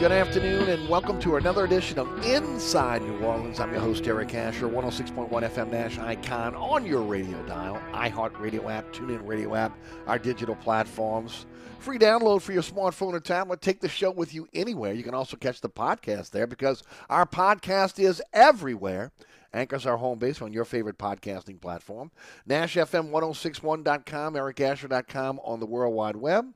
Good afternoon and welcome to another edition of Inside New Orleans. I'm your host, Eric Asher, 106.1 FM Nash Icon on your radio dial, iHeartRadio app, TuneIn Radio app, our digital platforms. Free download for your smartphone or tablet. Take the show with you anywhere. You can also catch the podcast there because our podcast is everywhere. Anchor's our home base on your favorite podcasting platform. NashFM1061.com, EricAsher.com on the World Wide Web.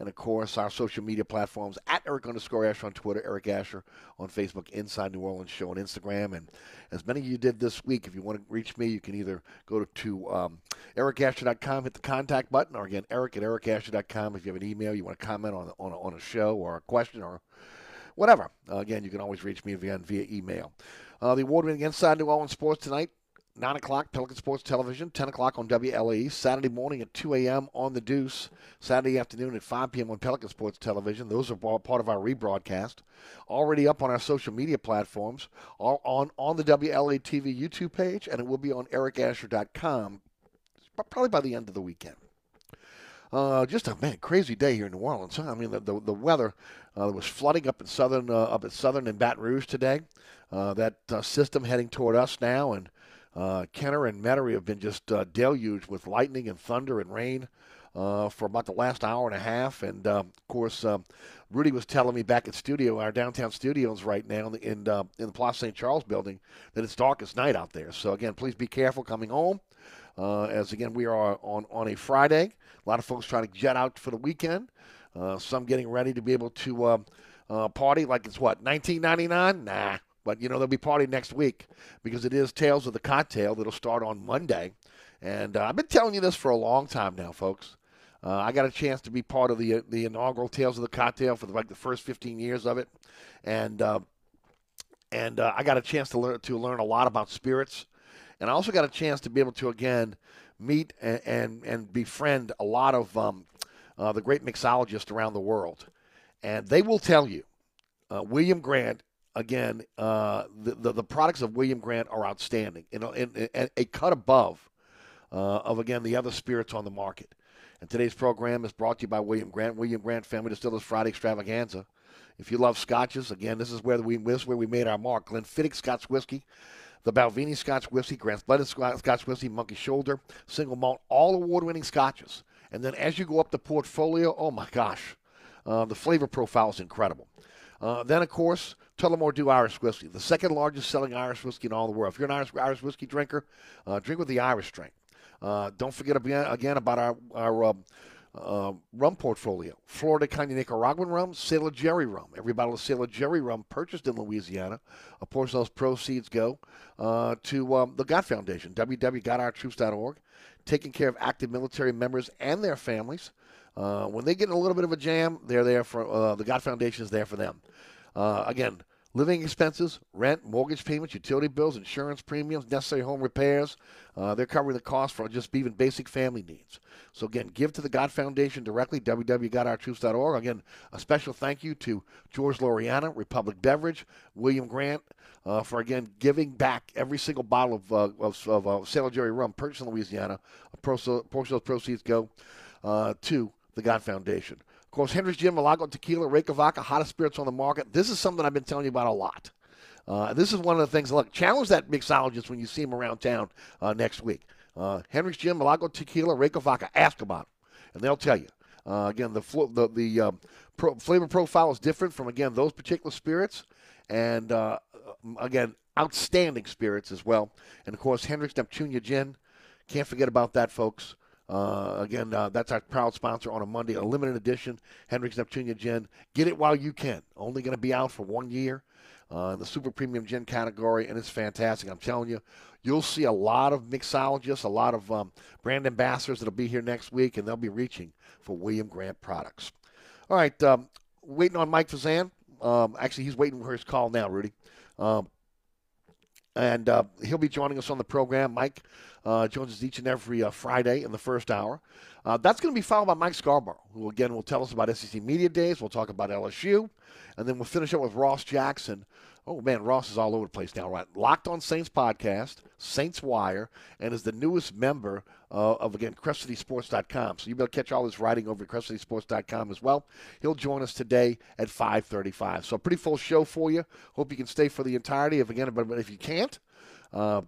And of course, our social media platforms at Eric underscore Asher on Twitter, Eric Asher on Facebook, Inside New Orleans Show on Instagram. And as many of you did this week, if you want to reach me, you can either go to um, ericasher.com, hit the contact button, or again, eric at ericasher.com. If you have an email, you want to comment on, on, a, on a show or a question or whatever. Uh, again, you can always reach me via, via email. Uh, the award winning Inside New Orleans Sports tonight 9 o'clock, Pelican Sports Television, 10 o'clock on WLE, Saturday morning at 2 a.m. on The Deuce, Saturday afternoon at 5 p.m. on Pelican Sports Television. Those are part of our rebroadcast. Already up on our social media platforms, all on, on the WLA TV YouTube page, and it will be on ericasher.com probably by the end of the weekend. Uh, just a man crazy day here in New Orleans. Huh? I mean, the the, the weather uh, was flooding up in southern uh, up at southern and Baton Rouge today. Uh, that uh, system heading toward us now, and uh, Kenner and Metairie have been just uh, deluged with lightning and thunder and rain uh, for about the last hour and a half. And um, of course, um, Rudy was telling me back at studio, our downtown studios right now in the, in, uh, in the Place St. Charles building, that it's darkest night out there. So again, please be careful coming home. Uh, as again, we are on on a Friday. A lot of folks trying to jet out for the weekend. Uh, some getting ready to be able to um, uh, party like it's what 1999. Nah, but you know they'll be partying next week because it is Tales of the Cocktail that'll start on Monday. And uh, I've been telling you this for a long time now, folks. Uh, I got a chance to be part of the the inaugural Tales of the Cocktail for the, like the first 15 years of it, and uh, and uh, I got a chance to learn to learn a lot about spirits, and I also got a chance to be able to again meet and and, and befriend a lot of um, uh, the great mixologists around the world, and they will tell you, uh, William Grant. Again, uh, the, the the products of William Grant are outstanding. Know, and, and a cut above uh, of again the other spirits on the market. And today's program is brought to you by William Grant, William Grant Family Distillers Friday Extravaganza. If you love scotches, again, this is where we this is where we made our mark. Glenfiddich Scotch Whiskey, the Balvenie Scotch Whiskey, Grant's Blended Scotch Whiskey, Monkey Shoulder, Single Malt, all award-winning scotches. And then as you go up the portfolio, oh my gosh, uh, the flavor profile is incredible. Uh, then, of course, Tullamore Dew Irish Whiskey, the second largest selling Irish whiskey in all the world. If you're an Irish, Irish whiskey drinker, uh, drink with the Irish strain. Uh, don't forget again about our, our um, uh, rum portfolio. Flor de Caña Nicaraguan rum, Sailor Jerry rum. Every bottle of Sailor Jerry rum purchased in Louisiana, a portion of those proceeds go uh, to um, the God Foundation, www.gotourtroops.org, taking care of active military members and their families. Uh, when they get in a little bit of a jam, they're there for uh, the God Foundation is there for them. Uh, again, living expenses, rent, mortgage payments, utility bills, insurance premiums, necessary home repairs. Uh, they're covering the cost for just even basic family needs. So again, give to the God Foundation directly, www.gotourtroops.org. Again, a special thank you to George Loriana, Republic Beverage, William Grant, uh, for again giving back every single bottle of uh, of, of uh, Sailor Jerry rum purchased in Louisiana. A portion of those proceeds go uh, to the God Foundation. Of course, Hendrick's Gin, Milagro Tequila, Reyka Vodka, hottest spirits on the market. This is something I've been telling you about a lot. Uh, this is one of the things. Look, challenge that mixologist when you see him around town uh, next week. Uh, Gin, Milagro Tequila, Reyka Vodka. Ask about them, and they'll tell you. Uh, again, the the, the um, pro, flavor profile is different from again those particular spirits, and uh, again outstanding spirits as well. And of course, Hendrick's Neptunia Gin. Can't forget about that, folks. Uh, again, uh, that's our proud sponsor on a Monday, a limited edition Hendrick's Neptunia Gin. Get it while you can. Only going to be out for one year uh, in the super premium gin category, and it's fantastic. I'm telling you, you'll see a lot of mixologists, a lot of um, brand ambassadors that'll be here next week, and they'll be reaching for William Grant products. All right, um, waiting on Mike Fazan. Um, actually, he's waiting for his call now, Rudy. Um, and uh, he'll be joining us on the program. Mike uh, joins us each and every uh, Friday in the first hour. Uh, that's going to be followed by Mike Scarborough, who again will tell us about SEC Media Days. We'll talk about LSU, and then we'll finish up with Ross Jackson. Oh man, Ross is all over the place now, right? Locked on Saints podcast, Saints Wire, and is the newest member uh, of again CrescentCitySports.com. So you better catch all his writing over at CrescentCitySports.com as well. He'll join us today at 5:35. So a pretty full show for you. Hope you can stay for the entirety. If again, but if you can't. Uh,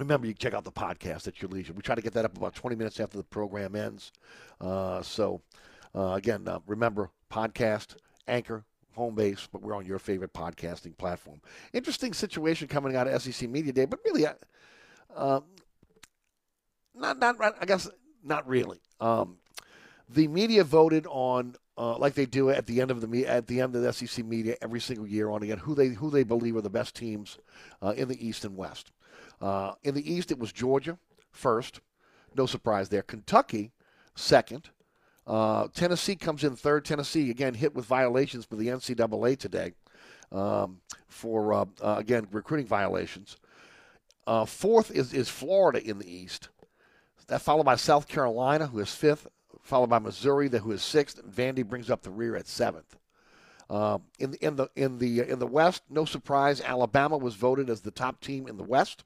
Remember, you check out the podcast at your leisure. We try to get that up about 20 minutes after the program ends. Uh, so, uh, again, uh, remember, podcast, Anchor, home base, but we're on your favorite podcasting platform. Interesting situation coming out of SEC Media Day, but really, uh, not, not, I guess, not really. Um, the media voted on, uh, like they do at the end of the at the end of the SEC media every single year, on again who they who they believe are the best teams uh, in the East and West. Uh, in the East, it was Georgia first. No surprise there. Kentucky second. Uh, Tennessee comes in third. Tennessee, again, hit with violations by the NCAA today um, for, uh, uh, again, recruiting violations. Uh, fourth is, is Florida in the East. That followed by South Carolina, who is fifth, followed by Missouri, who is sixth, Vandy brings up the rear at seventh. Um, in, in the in the in the West, no surprise, Alabama was voted as the top team in the West.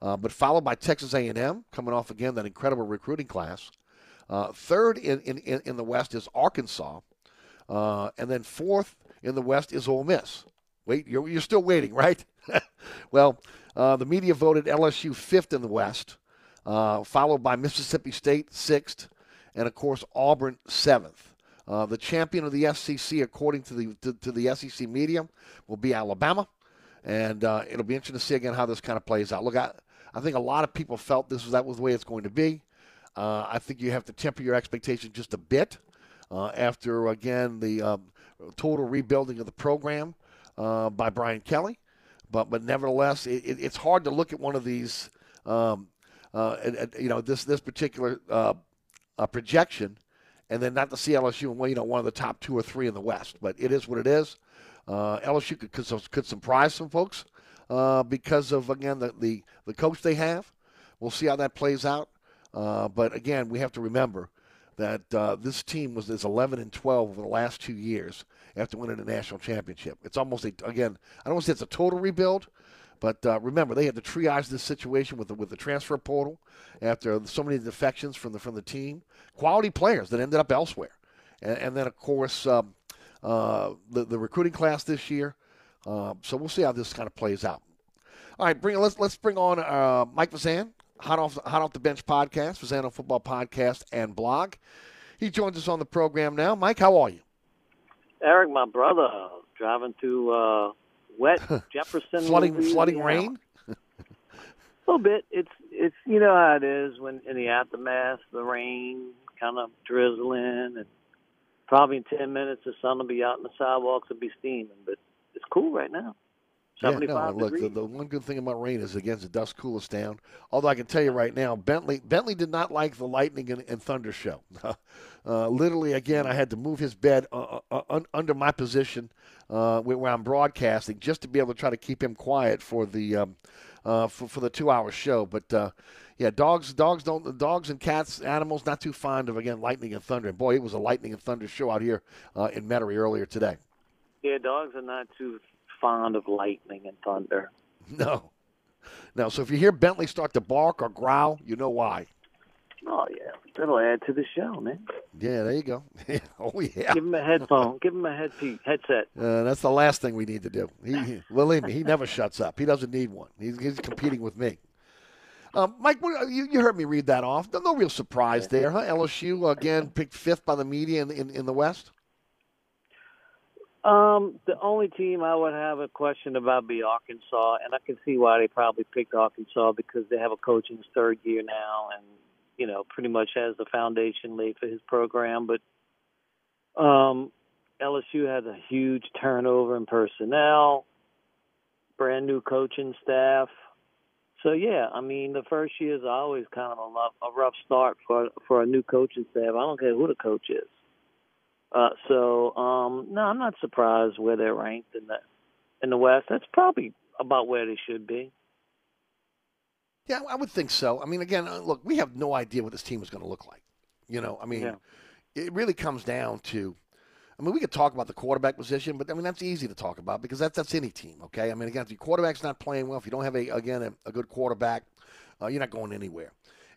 Uh, but followed by Texas A&M, coming off again that incredible recruiting class. Uh, third in, in, in, the West is Arkansas. Uh, and then fourth in the West is Ole Miss. Wait, you're, you're still waiting, right? well, uh, the media voted LSU fifth in the West, uh, followed by Mississippi State sixth, and of course Auburn seventh. Uh, the champion of the SEC, according to the to, to the SEC media, will be Alabama, and uh, it'll be interesting to see again how this kind of plays out. Look, I, I think a lot of people felt this was that was the way it's going to be. Uh, I think you have to temper your expectations just a bit uh, after again the um, total rebuilding of the program uh, by Brian Kelly. But but nevertheless, it, it, it's hard to look at one of these, um, you know, this this particular projection, and then not to see LSU and well, you know, one of the top two or three in the West. But it is what it is. Uh, LSU could, could could surprise some folks uh, because of again the, the the coach they have. We'll see how that plays out. Uh, but again, we have to remember that uh, this team was is 11 and 12 over the last two years after winning the national championship. It's almost a, again, I don't want to say it's a total rebuild, but uh, remember they had to triage this situation with the with the transfer portal after so many defections from the from the team, quality players that ended up elsewhere, and, and then of course um, uh, the the recruiting class this year. Uh, so we'll see how this kind of plays out. All right, bring let's let's bring on uh, Mike Vazan, hot off hot off the bench podcast, Vazano Football Podcast and blog. He joins us on the program now. Mike, how are you? Eric, my brother, driving through uh, wet Jefferson, flooding Louisiana. flooding rain. A little bit. It's it's you know how it is when in the aftermath, the rain kind of drizzling, and probably in ten minutes the sun will be out and the sidewalks will be steaming. But it's cool right now. Yeah, no, 75 look, the, the one good thing about rain is again the dust cool us down. Although I can tell you right now, Bentley Bentley did not like the lightning and, and thunder show. uh, literally, again, I had to move his bed uh, uh, un, under my position uh, where, where I'm broadcasting just to be able to try to keep him quiet for the um, uh, for, for the two hour show. But uh, yeah, dogs dogs don't dogs and cats animals not too fond of again lightning and thunder. And boy, it was a lightning and thunder show out here uh, in Metairie earlier today. yeah, dogs are not too fond of lightning and thunder. No. No, so if you hear Bentley start to bark or growl, you know why. Oh yeah, that'll add to the show, man. Yeah, there you go. oh yeah, Give him a headphone. Give him a headpiece, headset. uh, that's the last thing we need to do. He, he- believe me, he never shuts up. He doesn't need one. He's, he's competing with me. Um, Mike, you, you heard me read that off. No, no real surprise there, huh? LSU again picked fifth by the media in, in, in the West. Um, the only team I would have a question about be Arkansas, and I can see why they probably picked Arkansas because they have a coach in his third year now, and you know pretty much has the foundation laid for his program. But um, LSU has a huge turnover in personnel, brand new coaching staff. So yeah, I mean the first year is always kind of a rough, a rough start for for a new coaching staff. I don't care who the coach is. Uh, so um, no, I'm not surprised where they're ranked in the in the West. That's probably about where they should be. Yeah, I would think so. I mean, again, uh, look, we have no idea what this team is going to look like. You know, I mean, Yeah. it really comes down to. I mean, we could talk about the quarterback position, but I mean that's easy to talk about because that's that's any team. Okay, I mean, again, if your quarterback's not playing well, if you don't have a again a, a good quarterback, uh, you're not going anywhere.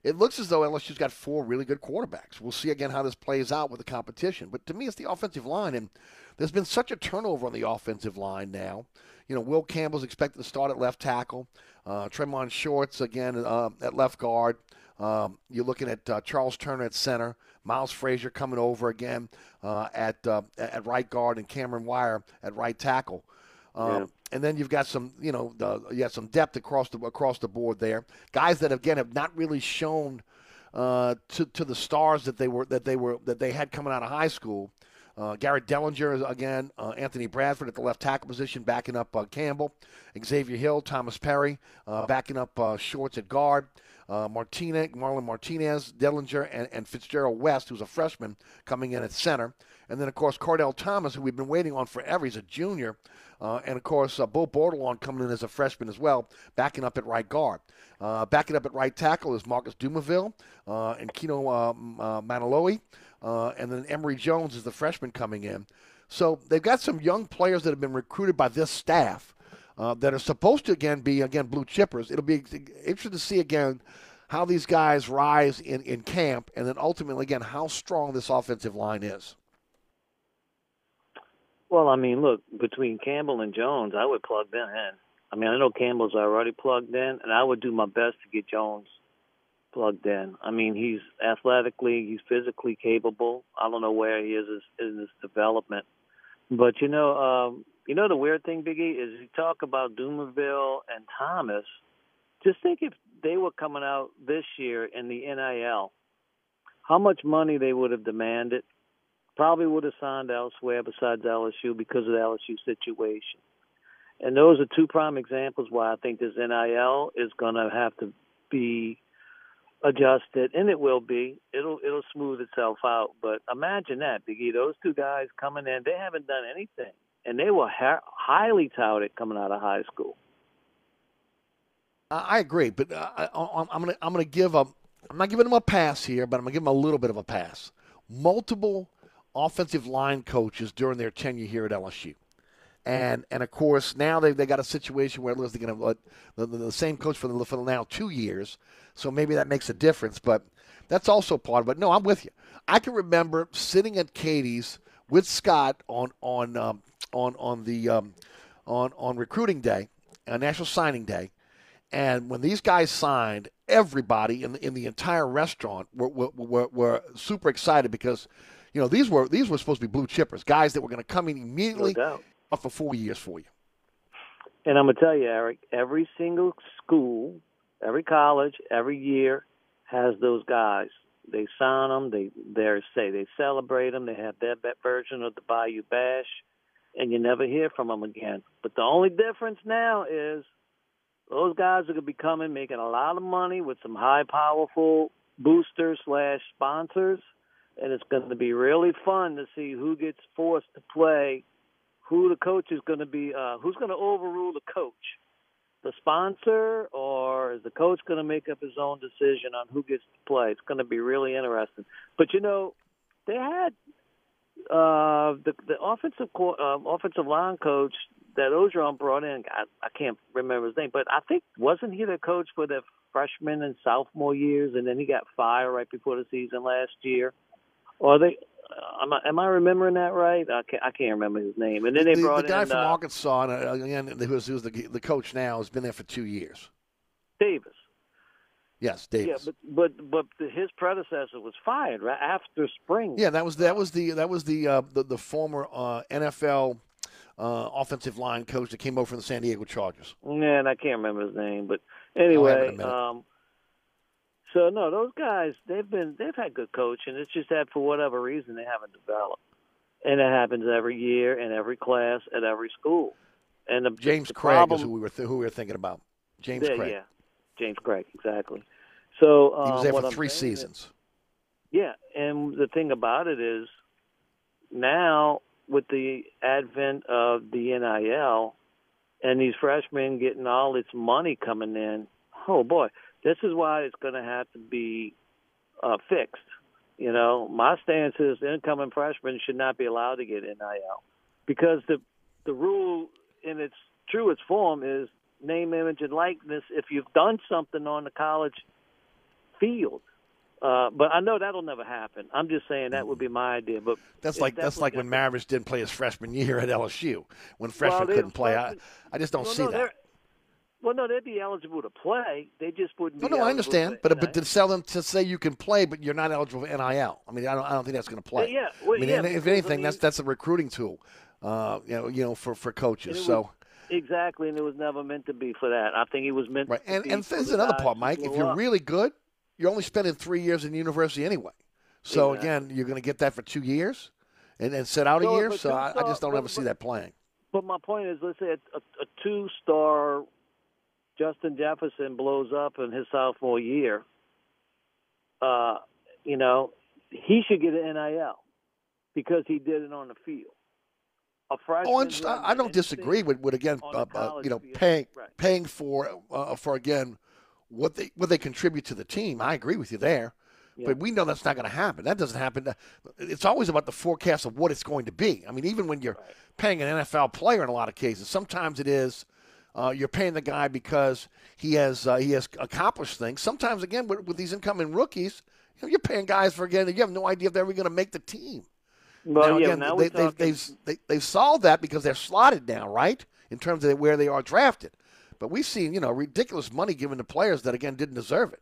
It looks as though LSU's got four really good quarterbacks. We'll see again how this plays out with the competition. But to me, it's the offensive line, and there's been such a turnover on the offensive line now. You know, Will Campbell's expected to start at left tackle. Uh, Tre'Mond Shorts again uh, at left guard. Um, you're looking at uh, Charles Turner at center, Miles Frazier coming over again uh, at uh, at right guard, and Cameron Wire at right tackle. Um, Yeah. And then you've got some, you know, the, you got some depth across the across the board there. Guys that again have not really shown uh, to to the stars that they were that they were that they had coming out of high school. Uh, Garrett Dellinger again, uh, Anthony Bradford at the left tackle position, backing up uh, Campbell, Xavier Hill, Thomas Perry, uh, backing up uh, Shorts at guard, uh, Martinez, Marlon Martinez, Dellinger, and, and Fitzgerald West, who's a freshman, coming in at center, and then of course Kardell Thomas, who we've been waiting on forever, he's a junior, uh, and of course uh, Bo Bordelon coming in as a freshman as well, backing up at right guard. Uh, backing up at right tackle is Marcus Dumervil uh, and Kino uh, uh. Uh, and then Emery Jones is the freshman coming in. So they've got some young players that have been recruited by this staff that are supposed to again be again blue chippers. It'll be interesting to see again how these guys rise in, in camp, and then ultimately, again, how strong this offensive line is. Well, I mean, look, between Campbell and Jones, I would plug them in. I mean, I know Campbell's already plugged in, and I would do my best to get Jones plugged in. I mean, he's athletically, he's physically capable. I don't know where he is in his development, but you know, um, you know, the weird thing, Biggie, is you talk about Dumervil and Thomas. Just think if they were coming out this year in the NIL, how much money they would have demanded. Probably would have signed elsewhere besides LSU because of the LSU situation. And those are two prime examples why I think this NIL is going to have to be adjusted, and it will be. It'll it'll smooth itself out. But imagine that, Biggie. Those two guys coming in, they haven't done anything, and they were ha- highly touted coming out of high school. I agree, but uh, I, I'm gonna I'm gonna give a I'm not giving them a pass here, but I'm gonna give them a little bit of a pass. Multiple offensive line coaches during their tenure here at LSU. And and of course now they they got a situation where they're going to let the, the, the, same coach for the for now two years, so maybe that makes a difference. But that's also part of it. No, I'm with you. I can remember sitting at Katie's with Scott on on um, on on the um, on on recruiting day, uh, National Signing Day, and when these guys signed, everybody in the, in the entire restaurant were, were, were, were super excited because you know these were these were supposed to be blue chippers, guys that were going to come in immediately no for four years for you. And I'm gonna tell you, Eric, every single school, every college, every year has those guys. They sign them. They they say they celebrate them. They have their version of the Bayou Bash, and you never hear from them again. But the only difference now is those guys are gonna be coming, making a lot of money with some high, powerful boosters slash sponsors, and it's going to be really fun to see who gets forced to play who the coach is going to be, uh, who's going to overrule the coach, the sponsor, or is the coach going to make up his own decision on who gets to play? It's going to be really interesting. But you know, they had uh, the the offensive co- uh, offensive line coach that Orgeron brought in. I, I can't remember his name, but I think wasn't he the coach for the freshman and sophomore years, and then he got fired right before the season last year. Or they am I, am I remembering that right? I can't, I can't remember his name. And then they the, brought the guy in, from uh, Arkansas, and uh, again, who's, who's the the coach now, has been there for two years. Davis. Yes, Davis. Yeah, but but but his predecessor was fired right after spring. Yeah, that was that was the that was the uh, the, the former uh, NFL uh, offensive line coach that came over from the San Diego Chargers. Yeah, and I can't remember his name, but anyway, um, so no, those guys they've been they've had good coaching. It's just that for whatever reason they haven't developed, and it happens every year in every class at every school. And the, James the Cregg problem, is who we were th- who we were thinking about. James yeah, Cregg. yeah, James Cregg, exactly. So um, he was there for I'm three saying is- seasons. yeah, and the thing about it is now with the advent of the NIL and these freshmen getting all this money coming in, oh boy, this is why it's going to have to be uh, fixed. You know, my stance is incoming freshmen should not be allowed to get NIL because the the rule in its truest form is name, image, and likeness. If you've done something on the college field, uh, but I know that'll never happen. I'm just saying that would be my idea. But That's like that's like when Maravich didn't play his freshman year at LSU when freshmen Well, couldn't play. I, I just don't well, see no, that. Well, no, they'd be eligible to play. They just wouldn't No, no, I understand, but but to sell them to say you can play, but you're not eligible for NIL. I mean, I don't, I don't think that's going to play. Yeah, well, I mean, yeah, if I anything, mean- that's that's a recruiting tool. Uh, you know, you know, for for coaches. So. was- exactly, and it was never meant to be for that. I think it was meant. Right, to and be and there's another part, Mike. If you're up. really good, you're only spending three years in university anyway. So Exactly. again, you're going to get that for two years, and then sit out So a year. So I, I just don't but- ever see but- that playing. But my point is, let's say a, a, a two-star Justin Jefferson blows up in his sophomore year. Uh, you know, he should get an NIL because he did it on the field. Oh, I, who understand. hasn't I don't disagree with, with again, uh, uh, you know, field. paying Right. paying for uh, for again what they what they contribute to the team. I agree with you there, Yeah. but we know that's not going to happen. That doesn't happen. It's always about the forecast of what it's going to be. I mean, even when you're paying an NFL player in a lot of cases, sometimes it is Uh, you're paying the guy because he has uh, he has accomplished things. Sometimes again with, with these incoming rookies, you know, you're paying guys for again you have no idea if they're ever going to make the team. Well, now, yeah, again, now they, we're they've, they've, they've solved that because they're slotted now, right? In terms of where they are drafted. But we've seen, you know, ridiculous money given to players that, again, didn't deserve it.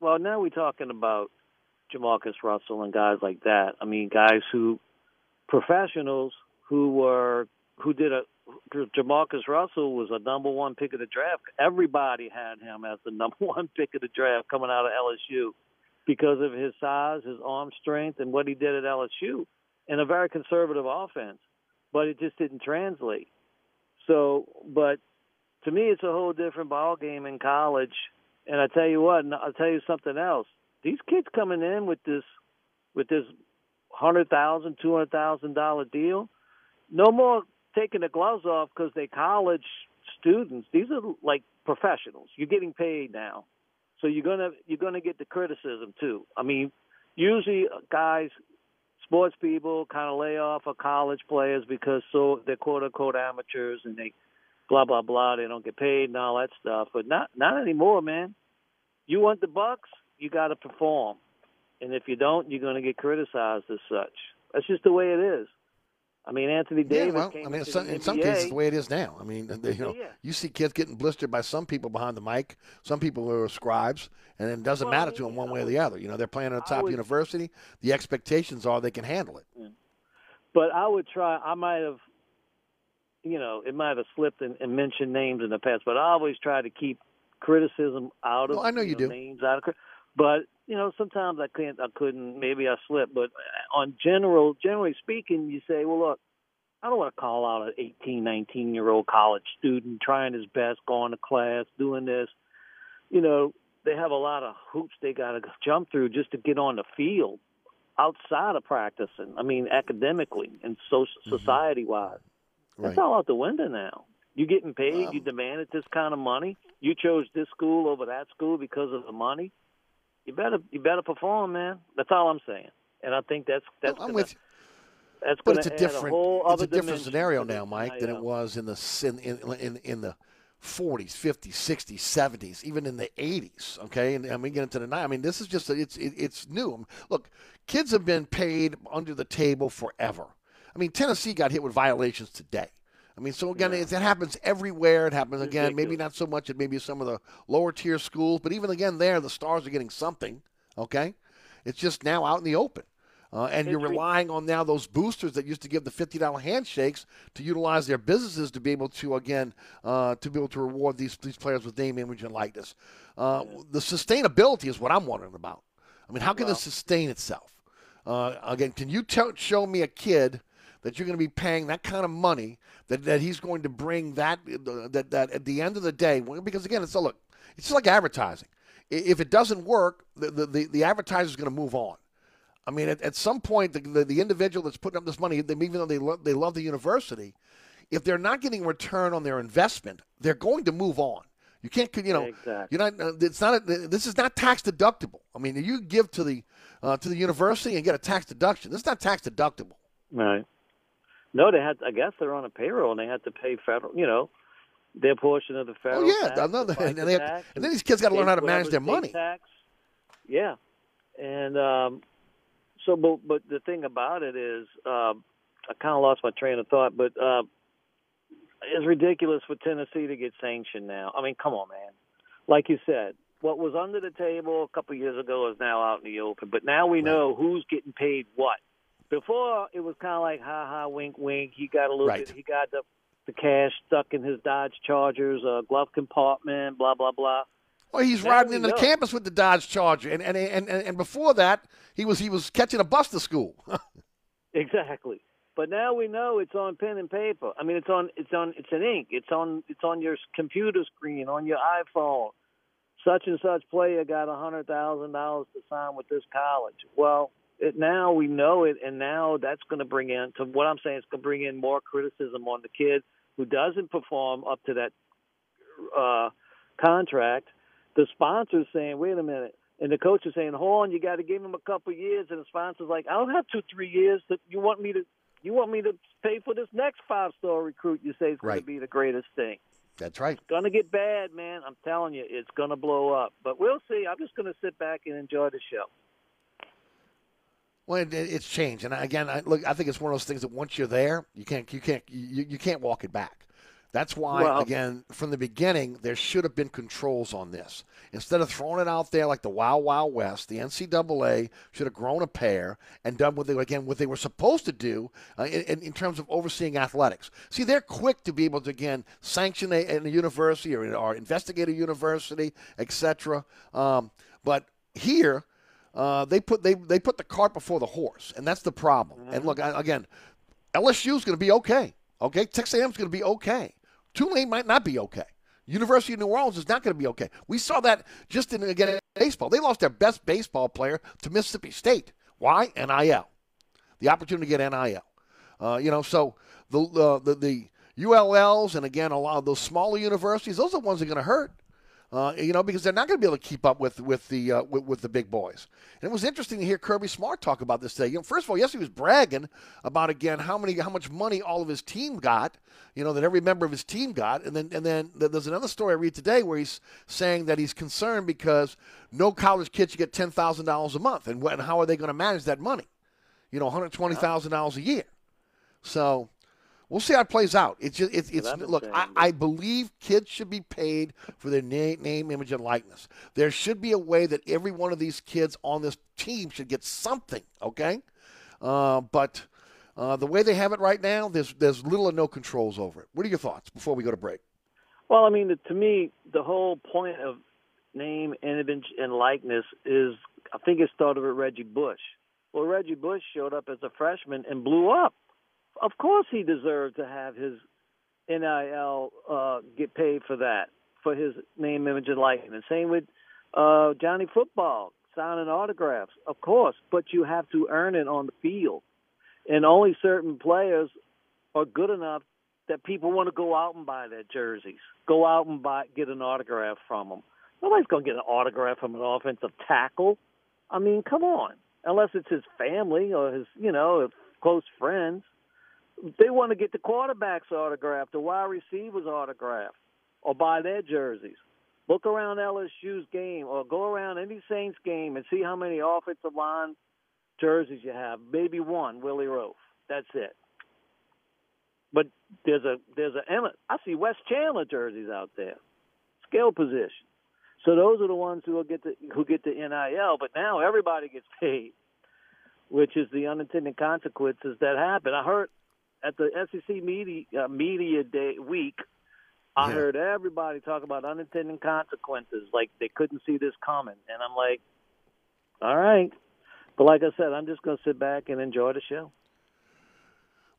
Well, now we're talking about Jamarcus Russell and guys like that. I mean, guys who professionals who were who did a Jamarcus Russell was a number one pick of the draft. Everybody had him as the number one pick of the draft coming out of LSU because of his size, his arm strength, and what he did at LSU in a very conservative offense. But it just didn't translate. So, but to me, it's a whole different ball game in college. And I tell you what, and I'll tell you something else. These kids coming in with this, with this hundred thousand, two hundred thousand dollar deal, no more taking the gloves off because they're college students. These are like professionals. You're getting paid now, so you're gonna you're gonna get the criticism too. I mean, usually uh, guys, sports people kind of lay off of college players because so they're quote unquote amateurs and they blah blah blah. They don't get paid and all that stuff. But not not anymore, man. You want the bucks, you got to perform, and if you don't, you're to get criticized as such. That's just the way it is. I mean, Anthony Davis yeah, well, came I mean, in some, the in some cases, the way it is now. I mean, they, you oh, know, Yeah, you see kids getting blistered by some people behind the mic, some people who are scribes, and it doesn't matter to them one way or the other. You know, they're playing at a top would- university. The expectations are they can handle it. but I would try. I might have, you know, it might have slipped and, and mentioned names in the past, but I always try to keep criticism out of. No, I know you do. Names out of. But you know, sometimes I can't. I couldn't. Maybe I slipped. But on general, generally speaking, you say, well, look. I don't want to call out an 18, 19 year old college student trying his best, going to class, doing this. You know, they have a lot of hoops they got to jump through just to get on the field outside of practicing. I mean, academically and social society wise. That's Right. all out the window now. You're getting paid. Um, you demanded this kind of money. You chose this school over that school because of the money. You better you better perform, man. That's all I'm saying. And I think that's that's I'm gonna, with that's But it's a different, whole it's a different scenario now, Mike, than it was in the in in, in, in the 40s, 50s, 60s, 70s, even in the 80s. Okay, and, and we get into the night. I mean, this is just it's it, it's new. Look, kids have been paid under the table forever. I mean, Tennessee got hit with violations today. I mean, so again, it, it happens everywhere. It happens again, maybe not so much at maybe some of the lower tier schools, but even again there, the stars are getting something. Okay, it's just now out in the open. Uh, and you're relying on now those boosters that used to give the fifty dollar handshakes to utilize their businesses to be able to again uh, to be able to reward these these players with name, image, and likeness. Uh, The sustainability is what I'm wondering about. I mean, how can this sustain itself? Uh, again, can you tell, show me a kid that you're going to be paying that kind of money that, that he's going to bring that that that at the end of the day? Because again, it's a look, it's like advertising. If it doesn't work, the the, the, the advertiser is going to move on. I mean, at, at some point, the, the, the individual that's putting up this money, they, even though they love, they love the university, if they're not getting return on their investment, they're going to move on. You can't, you know, Exactly. you're not. uh, It's not. A, this is not tax deductible. I mean, you give to the uh, to the university and get a tax deduction. This is not tax deductible. Right. No, they had. I guess they're on a payroll and they had to pay federal. You know, their portion of the federal. Oh federal. yeah, tax, and, they have, and then these kids got to learn how to manage their money. Tax. Yeah, and um, so, but but the thing about it is, um, I kind of lost my train of thought. But uh, it's ridiculous for Tennessee to get sanctioned now. I mean, come on, man. Like you said, what was under the table a couple years ago is now out in the open. But now we know who's getting paid what. Before it was kind of like ha ha wink wink. He got a little Right. bit. He got the the cash stuck in his Dodge Charger's uh, glove compartment. Blah blah blah. Well, he's Now riding into the campus with the Dodge Charger, and and, and and and before that, he was he was catching a bus to school. Exactly. But now we know it's on pen and paper. I mean, it's on it's on it's an ink. It's on it's on your computer screen on your iPhone. Such and such player got a hundred thousand dollars to sign with this college. Well, it, now we know it, and now that's going to bring in. To what I'm saying, it's going to bring in more criticism on the kid who doesn't perform up to that uh, contract. The sponsor's saying, "Wait a minute," and the coach is saying, "Hold on, you got to give him a couple of years." And the sponsor's like, "I don't have two, three years. That you want me to, you want me to pay for this next five-star recruit? You say is going Right. to be the greatest thing." That's right. It's gonna get bad, man. I'm telling you, it's gonna blow up. But we'll see. I'm just gonna sit back and enjoy the show. Well, it, it's changed, and again, I, look, I think it's one of those things that once you're there, you can't, you can't, you, you can't walk it back. That's why, Well- again, from the beginning, there should have been controls on this. Instead of throwing it out there like the Wild Wild West, the NCAA should have grown a pair and done what they again what they were supposed to do uh, in, in terms of overseeing athletics. See, they're quick to be able to again sanction a, a university or, or investigate a university, etc. Um, but here, uh, they put they they put the cart before the horse, and that's the problem. And look, I, again, is going to be okay. Okay, Texas A&M's going to be okay. Tulane might not be okay. University of New Orleans is not going to be okay. We saw that just in again in baseball. They lost their best baseball player to Mississippi State. Why? NIL. The opportunity to get NIL. Uh, you know, so the, uh, the the ULLs and again a lot of those smaller universities, those are the ones that are going to hurt. Uh, you know, because they're not going to be able to keep up with with the uh, with, with the big boys. And it was interesting to hear Kirby Smart talk about this today. You know, first of all, yes, he was bragging about again how many how much money all of his team got. You know that every member of his team got, and then and then there's another story I read today where he's saying that he's concerned because no college kid should get ten thousand dollars a month, and, and how are they going to manage that money? You know, one hundred twenty thousand dollars a year. So we'll see how it plays out. It's just it's, it's look. I, I, believe kids should be paid for their name, name, image, and likeness. There should be a way that every one of these kids on this team should get something. Okay, uh, but uh, the way they have it right now, there's there's little or no controls over it. What are your thoughts before we go to break? Well, I mean, to me, the whole point of name, image, and likeness is, I think it started with Reggie Bush. Well, Reggie Bush showed up as a freshman and blew up. Of course, he deserved to have his NIL uh, get paid for that, for his name, image, and likeness. Same with uh, Johnny Football signing autographs, of course, but you have to earn it on the field, and only certain players are good enough that people want to go out and buy their jerseys, go out and buy get an autograph from them. Nobody's going to get an autograph from an offensive tackle. I mean, come on. Unless it's his family or his, you know, close friends. They want to get the quarterback's autograph, the wide receiver's autograph, or buy their jerseys. Look around LSU's game or go around any Saints game and see how many offensive line jerseys you have. Maybe one, Willie Roaf. That's it. But there's a there's a. I see West Chandler jerseys out there, skill position. So those are the ones who will get the who get the NIL. But now everybody gets paid, which is the unintended consequences that happen. I heard at the SEC media uh, media day week. I Yeah. heard everybody talk about unintended consequences, like they couldn't see this coming, and I'm like, all right. But like I said, I'm just going to sit back and enjoy the show.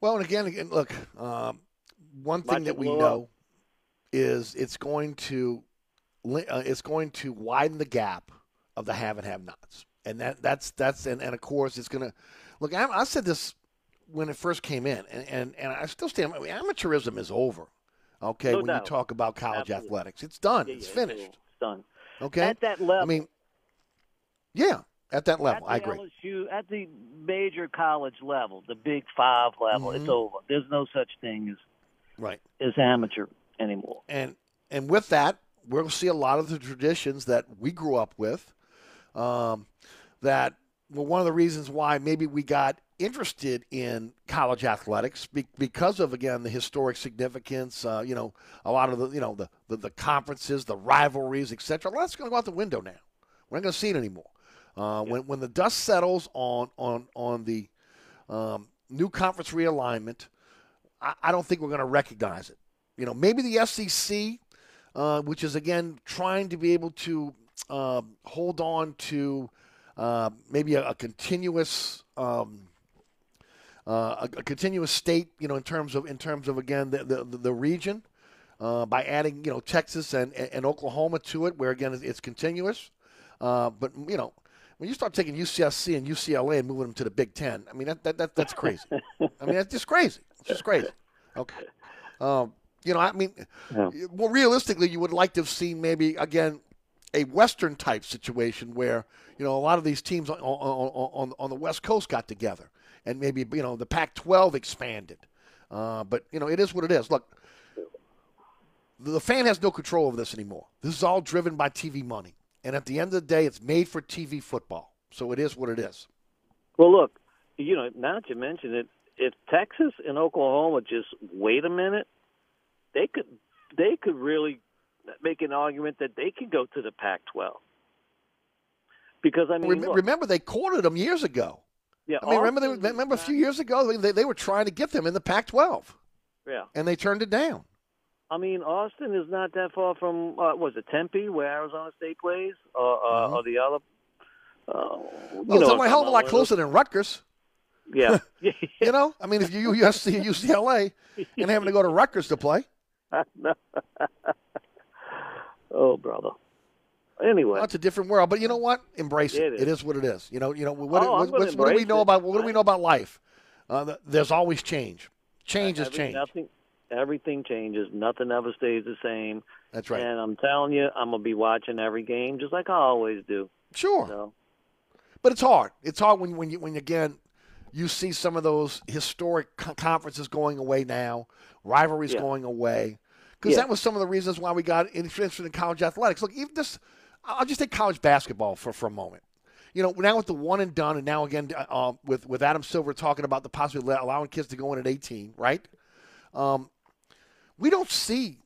Well, and again, again look, um, one thing that we know is it's going to uh, it's going to widen the gap of the have and have nots, and that that's that's and, and of course it's going to look. I, I said this when it first came in, and and, and I still stand. I mean, amateurism is over. Okay, No when doubt. you talk about college Absolutely. athletics, it's done. Yeah, it's yeah, finished. It's done. Okay, At that level. I mean, yeah, at that level, at I agree. LSU, at the major college level, the Big Five level, Mhm. it's over. There's no such thing as Right. as amateur anymore. and and with that, we'll see a lot of the traditions that we grew up with. Um, that were one of the reasons why maybe we got interested in college athletics be, because of again the historic significance. Uh, you know, a lot of the you know the the, the conferences, the rivalries, etc. Well, that's going to go out the window now. We're not going to see it anymore. Uh, When when the dust settles on on on the um, new conference realignment, I, I don't think we're going to recognize it. You know, maybe the SEC, uh, which is again trying to be able to um hold on to uh, maybe a, a continuous. Um, uh, a, a continuous state, you know, in terms of in terms of again the the, the region, uh, by adding you know Texas and, and, Oklahoma to it, where again it's, it's continuous. Uh, but you know, when you start taking UCSC and UCLA and moving them to the Big Ten, I mean that, that, that that's crazy. I mean that's just crazy. It's just crazy. Okay. Um, you know, I mean, more realistically, you would like to have seen maybe again a Western type situation where you know a lot of these teams on on, on, on the West Coast got together and maybe you know the Pac-12 expanded. Uh, but you know, it is what it is. Look, the fan has no control over this anymore. This is all driven by TV money. And at the end of the day, it's made for TV football. So it is what it is. Well, look, you know, now that you mention it, if Texas and Oklahoma just wait a minute, they could they could really make an argument that they can go to the Pac-12. Because I mean, Rem- look, remember, they cornered them years ago. yeah, I mean, remember, they, remember a few years ago, they, they were trying to get them in the Pac 12, Yeah, and they turned it down. I mean, Austin is not that far from uh, was it Tempe, where Arizona State plays, or, uh, or the other. Uh, you Well, know, it's a hell of a lot closer than Rutgers. Yeah, You know, I mean, if you USC UCLA and having to go to Rutgers to play, oh, brother. Anyway, it's a different world. But you know what? Embrace it. It is. It is what it is. You know, you know what, Oh, what, what do we know it. about what do we know about life? Uh, there's always change. Change is Every- change. Nothing, everything changes. Nothing ever stays the same. That's right. And I'm telling you, I'm gonna be watching every game just like I always do. Sure. So, But it's hard. It's hard when when you when again you see some of those historic conferences going away now, rivalries Yeah. going away, because Yeah. that was some of the reasons why we got interested in college athletics. Look, even this, I'll just take college basketball for for a moment. You know, now with the one and done, and now again uh, with with Adam Silver talking about the possibility of allowing kids to go in at 18, right? Um, we don't see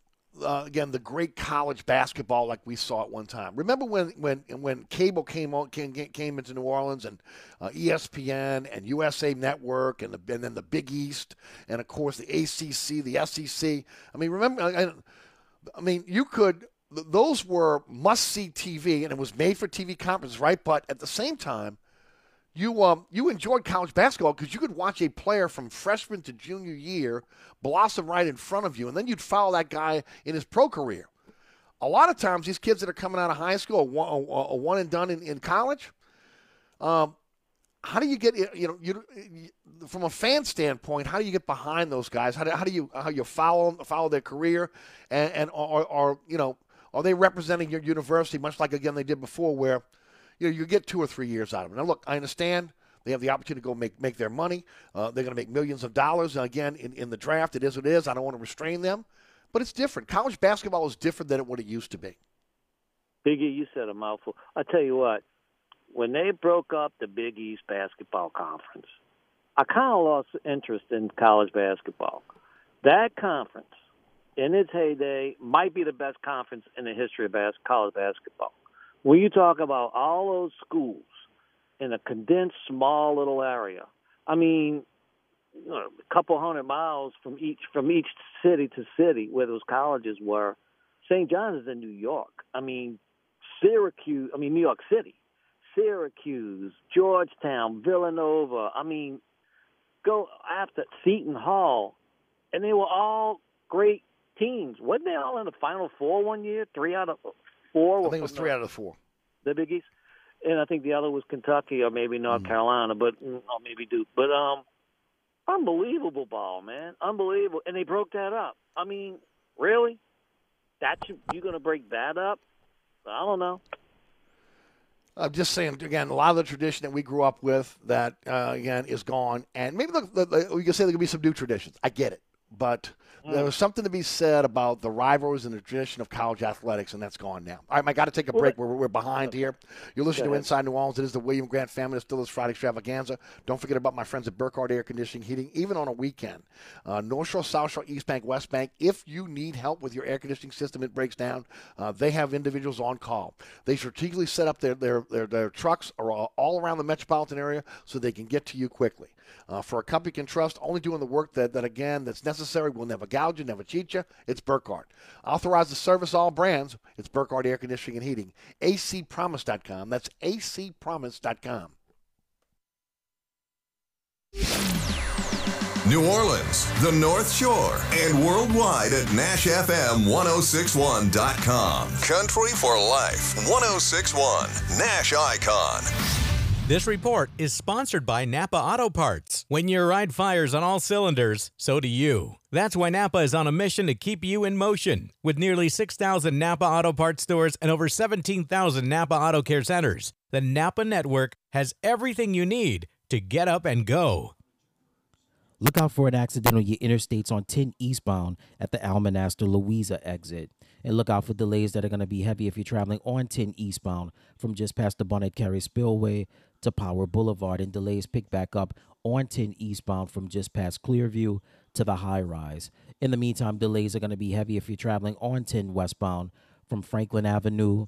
uh, again the great college basketball like we saw at one time. Remember when when when cable came on came, came into New Orleans and uh, ESPN and USA Network and the, and then the Big East and of course the ACC, the SEC. I mean, remember? I, I mean, you could. Those were must see TV, and it was made for TV conferences, right? But at the same time, you um you enjoyed college basketball because you could watch a player from freshman to junior year blossom right in front of you, and then you'd follow that guy in his pro career. A lot of times, these kids that are coming out of high school, a one, a, one and done in, in college, um, how do you get you know you from a fan standpoint? How do you get behind those guys? How do, how do you how you follow follow their career, and and or, or you know are they representing your university much like again they did before where you know, you get two or three years out of it. Now, look, I understand they have the opportunity to go make make their money. Uh, they're going to make millions of dollars. And again, in, in the draft, it is what it is. I don't want to restrain them, but it's different. College basketball is different than what it used to be. Biggie, you said a mouthful. I tell you what, when they broke up the Big East basketball conference, I kind of lost interest in college basketball. That conference, in its heyday, might be the best conference in the history of bas- college basketball. When you talk about all those schools in a condensed, small little area, I mean, you know, a couple hundred miles from each from each city to city where those colleges were. St. John's is in New York. I mean, Syracuse. I mean, New York City, Syracuse, Georgetown, Villanova. I mean, go after Seton Hall, and they were all great teams. Wasn't they all in the Final Four one year? Three out of four. I think it was three the- out of the four. the Big East, and I think the other was Kentucky or maybe North Carolina, but mm, or maybe Duke. But um, unbelievable ball, man, unbelievable. And they broke that up. I mean, really? That you you gonna break that up? I don't know. I'm just saying again, a lot of the tradition that we grew up with that uh, again is gone, and maybe the, the, the, we can say there could be some new traditions. I get it, but there was something to be said about the rivalries and the tradition of college athletics, and that's gone now. All right, I got to take a break. We're, we're behind here. You're listening to Inside New Orleans. It is the William Grant Family Distillers Friday Extravaganza. Don't forget about my friends at Burkhardt Air Conditioning Heating, even on a weekend. Uh, North Shore, South Shore, East Bank, West Bank. If you need help with your air conditioning system, it breaks down. Uh, they have individuals on call. They strategically set up their their their, their trucks are all, all around the metropolitan area so they can get to you quickly. Uh, for a company you can trust, only doing the work that, that again that's necessary, will never gouge you, never cheat you. It's Burkhardt. Authorized to service all brands. It's Burkhardt Air Conditioning and Heating. acpromise.com. That's acpromise.com. New Orleans, the North Shore, and worldwide at NashFM1061.com. Country for Life 1061, Nash Icon. This report is sponsored by Napa Auto Parts. When your ride fires on all cylinders, so do you. That's why Napa is on a mission to keep you in motion. With nearly 6,000 Napa Auto Parts stores and over 17,000 Napa Auto Care centers, the Napa network has everything you need to get up and go. Look out for an accident on your interstates on 10 eastbound at the Almonaster Louisa exit. And look out for delays that are going to be heavy if you're traveling on 10 eastbound from just past the Bonnet Carey Spillway to Power Boulevard. And delays pick back up on 10 eastbound from just past Clearview to the high rise. In the meantime, delays are going to be heavy if you're traveling on 10 westbound from Franklin Avenue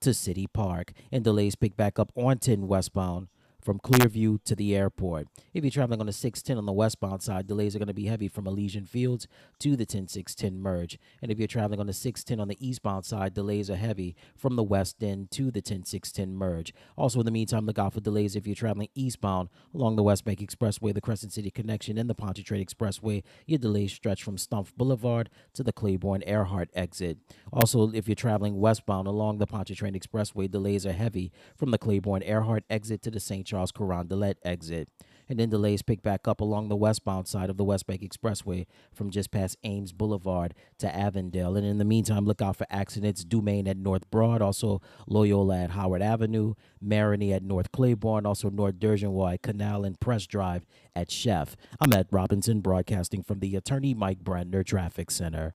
to City Park. And delays pick back up on 10 westbound from Clearview to the airport. If you're traveling on the 610 on the westbound side, delays are going to be heavy from Elysian Fields to the 10610 merge. And if you're traveling on the 610 on the eastbound side, delays are heavy from the west end to the 10610 merge. Also, in the meantime, look out for delays if you're traveling eastbound along the West Bank Expressway, the Crescent City Connection, and the Pontchartrain Expressway. Your delays stretch from Stumpf Boulevard to the Claiborne Earhart exit. Also, if you're traveling westbound along the Pontchartrain Expressway, delays are heavy from the Claiborne Earhart exit to the St. Charles Carondelet exit. And then delays pick back up along the westbound side of the West Bank Expressway from just past Ames Boulevard to Avondale. And in the meantime, look out for accidents. Dumaine at North Broad, also Loyola at Howard Avenue, Marigny at North Claiborne, also North Dorgenois Canal and Press Drive at Chef. I'm at Robinson, broadcasting from the Attorney Mike Brandner Traffic Center.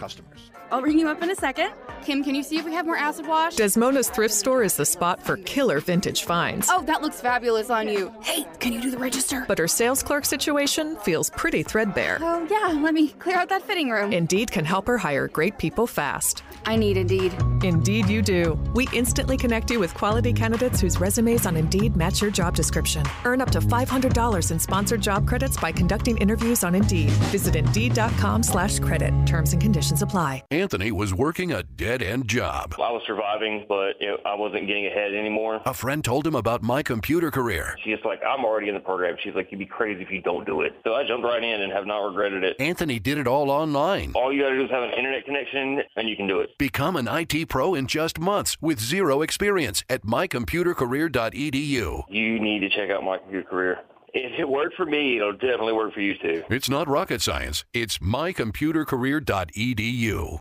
customers. I'll ring you up in a second. Kim, can you see if we have more acid wash? Desmona's thrift store is the spot for killer vintage finds. Oh, that looks fabulous on you. Hey, can you do the register? But her sales clerk situation feels pretty threadbare. Oh, yeah, let me clear out that fitting room. Indeed can help her hire great people fast. I need Indeed. Indeed, you do. We instantly connect you with quality candidates whose resumes on Indeed match your job description. Earn up to $500 in sponsored job credits by conducting interviews on Indeed. Visit Indeed.com slash credit. Terms and conditions apply. Anthony was working a dead end job. I was surviving, but you know, I wasn't getting ahead anymore. A friend told him about my computer career. She's like, I'm already in the program. She's like, you'd be crazy if you don't do it. So I jumped right in and have not regretted it. Anthony did it all online. All you gotta do is have an internet connection and you can do it. Become an IT pro in just months with zero experience at mycomputercareer.edu. You need to check out my computer career. If it worked for me, it'll definitely work for you too. It's not rocket science. It's mycomputercareer.edu.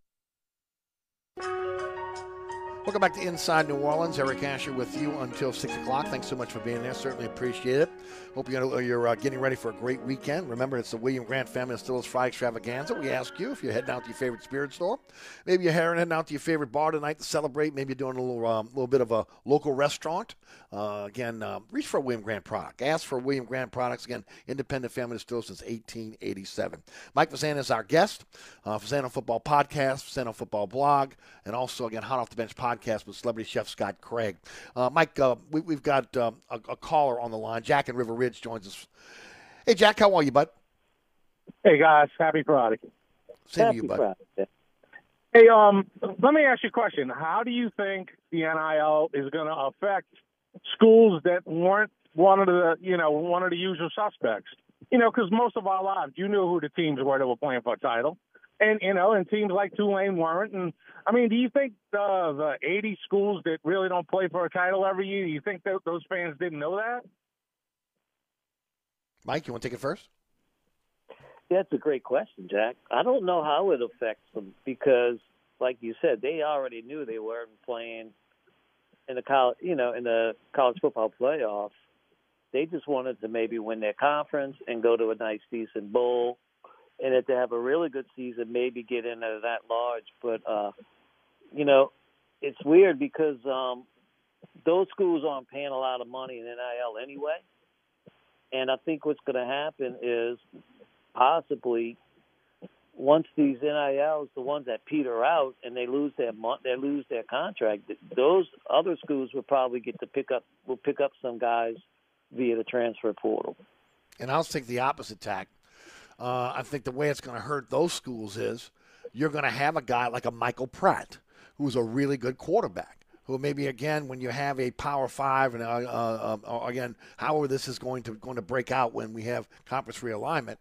Welcome back to Inside New Orleans. Eric Asher with you until 6 o'clock. Thanks so much for being there. Certainly appreciate it. Hope you're, uh, getting ready for a great weekend. Remember, it's the William Grant Family Stills Fry Extravaganza. We ask you if you're heading out to your favorite spirit store. Maybe you're heading out to your favorite bar tonight to celebrate. Maybe you're doing a little, um, little bit of a local restaurant. Uh, again, uh, reach for a William Grant product. Ask for William Grant products. Again, independent family distilled since 1887. Mike Fazan is our guest. Uh, Fazano Football Podcast, Fazano Football Blog, and also, again, Hot Off the Bench Podcast with celebrity chef Scott Craig. Uh, Mike, uh, we, have got um, a, a, caller on the line. Jack in River Ridge joins us. Hey, Jack, how are you, bud? Hey, guys. Happy Friday. Same Happy to you, bud. Friday. Hey, um, let me ask you a question. How do you think the NIL is going to affect schools that weren't one of the, you know, one of the usual suspects? You know, because most of our lives, you knew who the teams were that were playing for a title and you know, and teams like Tulane weren't. And I mean, do you think the the 80 schools that really don't play for a title every year, do you think that those fans didn't know that? Mike, you want to take it first? That's a great question, Jack. I don't know how it affects them because, like you said, they already knew they weren't playing in the college, you know, in the college football playoffs. They just wanted to maybe win their conference and go to a nice, decent bowl and if they have a really good season, maybe get into that large. But uh, you know, it's weird because um, those schools aren't paying a lot of money in NIL anyway. And I think what's going to happen is possibly once these NILs, the ones that peter out and they lose their they lose their contract, those other schools will probably get to pick up will pick up some guys via the transfer portal. And I'll take the opposite tack. Uh, I think the way it's going to hurt those schools is you're going to have a guy like a Michael Pratt, who's a really good quarterback. Who maybe again, when you have a Power Five, and uh, uh, uh again, however this is going to going to break out when we have conference realignment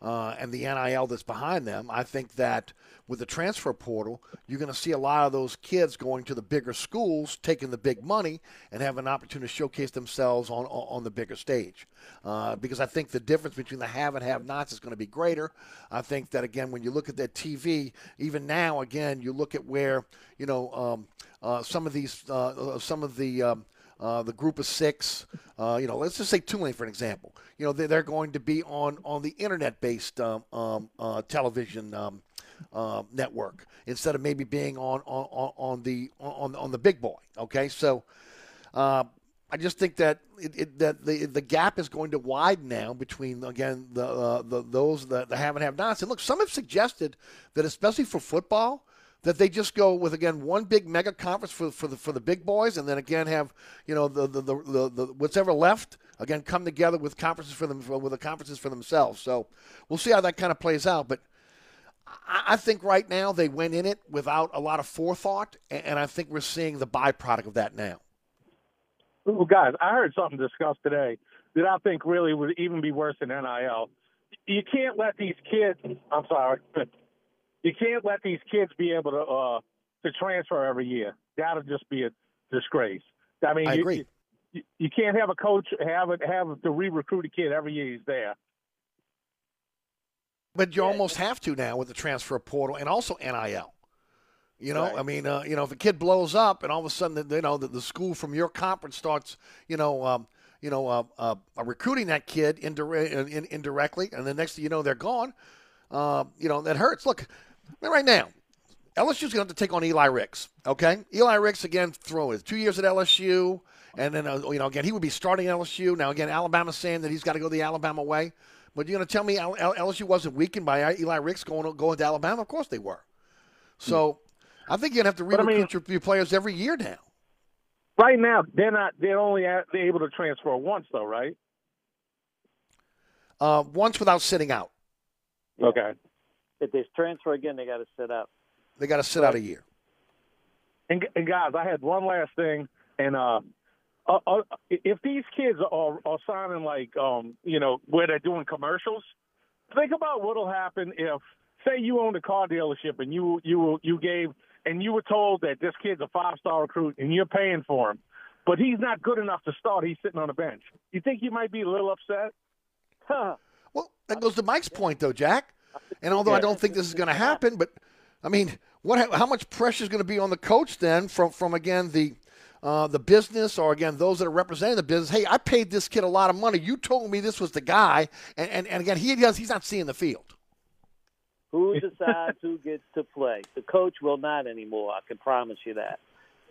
uh, and the NIL that's behind them, I think that with the transfer portal, you're going to see a lot of those kids going to the bigger schools, taking the big money, and have an opportunity to showcase themselves on on the bigger stage. Uh, because I think the difference between the have and have-nots is going to be greater. I think that again, when you look at that TV, even now, again, you look at where you know um, uh, some of these, uh, some of the. Um, uh, the group of six. Uh, you know, let's just say Tulane for an example. You know, they're, going to be on on the internet-based um, um, uh, television um, uh, network instead of maybe being on on, on the on on the big boy. Okay, so uh, I just think that it, it, that the the gap is going to widen now between again the uh, the those that the have and have nots. And look, some have suggested that especially for football that they just go with again one big mega conference for for the for the big boys, and then again have you know the the the, the, the left again come together with conferences for them with the conferences for themselves. So we'll see how that kind of plays out, but. I think right now they went in it without a lot of forethought, and I think we're seeing the byproduct of that now. Well, guys, I heard something discussed today that I think really would even be worse than NIL. You can't let these kids. I'm sorry, you can't let these kids be able to uh, to transfer every year. That'll just be a disgrace. I mean, I agree. You, you, you can't have a coach have it have to re-recruit a kid every year he's there. But you almost have to now with the transfer portal and also NIL. You know, right. I mean, uh, you know, if a kid blows up and all of a sudden, you know, the, the school from your conference starts, you know, um, you know, uh, uh, recruiting that kid indir- uh, in, indirectly, and the next thing you know, they're gone. Uh, you know, that hurts. Look, right now, LSU's going to have to take on Eli Ricks. Okay, Eli Ricks again, throw his two years at LSU, and then uh, you know, again, he would be starting LSU. Now, again, Alabama's saying that he's got to go the Alabama way. But you're going to tell me LSU wasn't weakened by Eli Ricks going going to Alabama? Of course they were. So I think you're going to have to re-recruit I mean, your, your players every year now. Right now, they're not. They're only they're able to transfer once, though, right? Uh, once without sitting out. Okay. If they transfer again, they got to sit out. They got to sit out a year. And, and guys, I had one last thing, and uh, uh, uh, if these kids are, are signing like um, you know where they're doing commercials, think about what'll happen if say you owned a car dealership and you you you gave and you were told that this kid's a five star recruit and you're paying for him, but he's not good enough to start. He's sitting on the bench. You think you might be a little upset? Huh. Well, that goes to Mike's point though, Jack. And although I don't think this is going to happen, but I mean, what? How much pressure is going to be on the coach then from from again the uh, the business or again those that are representing the business? Hey, I paid this kid a lot of money. You told me this was the guy, and and, and again he does he's not seeing the field. Who decides who gets to play? The coach will not anymore. I can promise you that.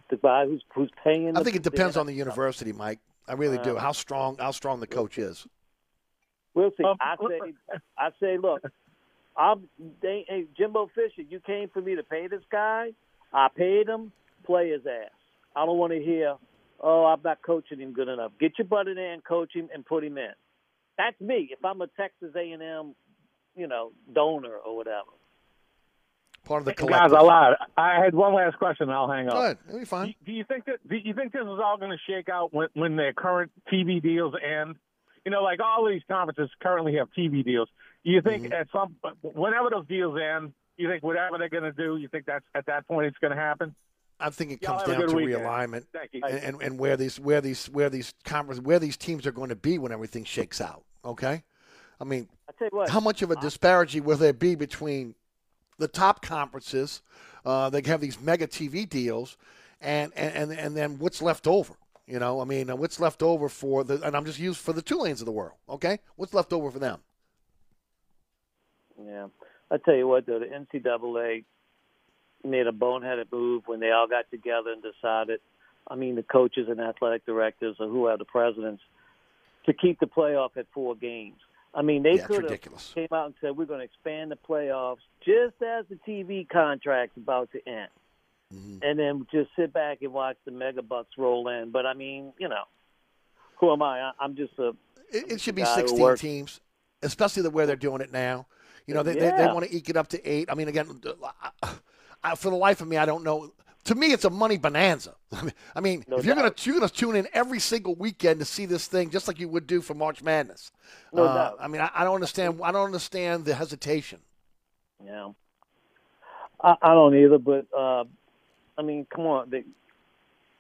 The guy who's who's paying. I think it depends on the university, Mike. I really do. How strong how strong the coach is. We'll see. I say, I say, look, I'm they, hey, Jimbo Fisher. You came for me to pay this guy. I paid him. Play his ass. I don't want to hear, oh, I'm not coaching him good enough. Get your butt in there and coach him and put him in. That's me. If I'm a Texas A&M, you know, donor or whatever. Part of the Guys, collective. I lied. I had one last question. and I'll hang up. Go ahead. It'll be fine. Do, do you think that? Do you think this is all going to shake out when when their current TV deals end? You know, like all of these conferences currently have TV deals. You think Mm-hmm. at some, whenever those deals end, you think whatever they're going to do, you think that's at that point it's going to happen? I think it Y'all comes down to weekend. realignment and, and, and where these where these where these conference where these teams are going to be when everything shakes out. Okay, I mean, I tell you what. how much of a disparity will there be between the top conferences? Uh, they have these mega TV deals, and and and, and then what's left over? You know, I mean, uh, what's left over for the? And I'm just used for the Tulanes of the world. Okay, what's left over for them? Yeah, I tell you what, though, the NCAA made a boneheaded move when they all got together and decided. I mean, the coaches and athletic directors, or who are the presidents, to keep the playoff at four games. I mean, they Yeah, could have came out and said we're going to expand the playoffs just as the TV contract's about to end, Mm-hmm. and then just sit back and watch the mega bucks roll in. But I mean, you know, who am I? I- I'm just a. It, it should be 16 teams, especially the way they're doing it now. You know, they, they, they want to eke it up to eight. I mean, again, I, I, for the life of me, I don't know. To me, it's a money bonanza. I mean, I mean if you're going to you're going to tune in every single weekend to see this thing, just like you would do for March Madness. No uh, doubt. I mean, I, I don't understand. I don't understand the hesitation. Yeah. I, I don't either, but uh, I mean, come on, they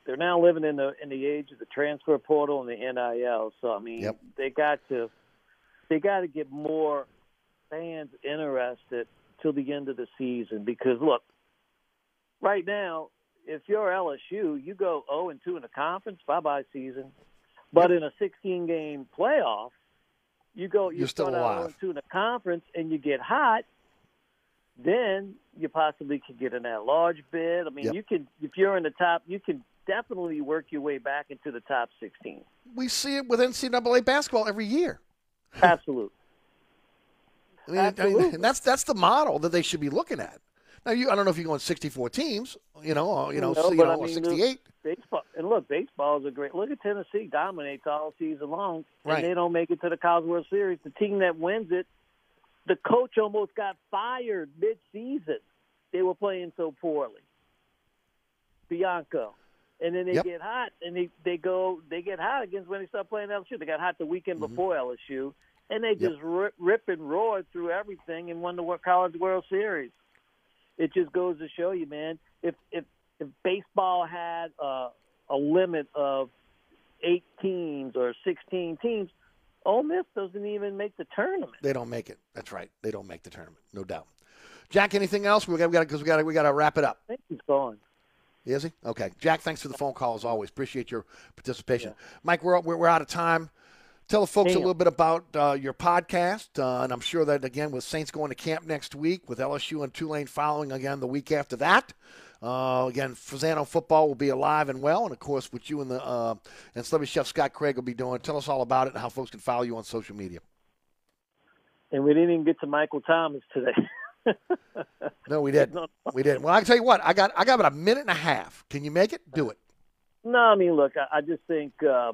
they're now living in the in the age of the transfer portal and the NIL. So I mean, Yep. they got to they got to get more fans interested till the end of the season because look, right now, if you're LSU, you go 0 and 2 in the conference, bye bye season. But in a 16 game playoff, you go you You're still out 0 and 2 in the conference and you get hot, then you possibly could get in that large bid. I mean, Yep. you can if you're in the top, you can definitely work your way back into the top 16. We see it with NCAA basketball every year. Absolutely. I mean, I mean, and that's that's the model that they should be looking at. Now, you I don't know if you're going 64 teams, you know, or, you know, No, so, you know, I mean, 68. Baseball and look, baseball is a great. Look at Tennessee dominates all season long, Right. and they don't make it to the College World Series. The team that wins it, the coach almost got fired mid-season. They were playing so poorly. Bianco, and then they Yep. get hot, and they they go they get hot against when they start playing LSU. They got hot the weekend mm-hmm. before LSU, and they just rip, rip and roared through everything and won the College World Series. It just goes to show you, man. If if if baseball had uh, a limit of eight teams or sixteen teams, Ole Miss doesn't even make the tournament. They don't make it. That's right. They don't make the tournament, no doubt. Jack, anything else? We got we got because we got we got to wrap it up. I think he's gone. Is he? Okay. Jack, thanks for the phone call as always. Appreciate your participation. Mike, we're, we're we're out of time. Tell the folks a little bit about uh, your podcast, uh, and I'm sure that again with Saints going to camp next week, with LSU and Tulane following again the week after that. Uh, again, Fazano football will be alive and well, and of course, what you and the uh, and celebrity chef Scott Craig will be doing. Tell us all about it and how folks can follow you on social media. And we didn't even get to Michael Thomas today. No, we didn't. We didn't. Well, I can tell you what. I got I got about a minute and a half. Can you make it? Do it. No, I mean, look, I, I just think uh,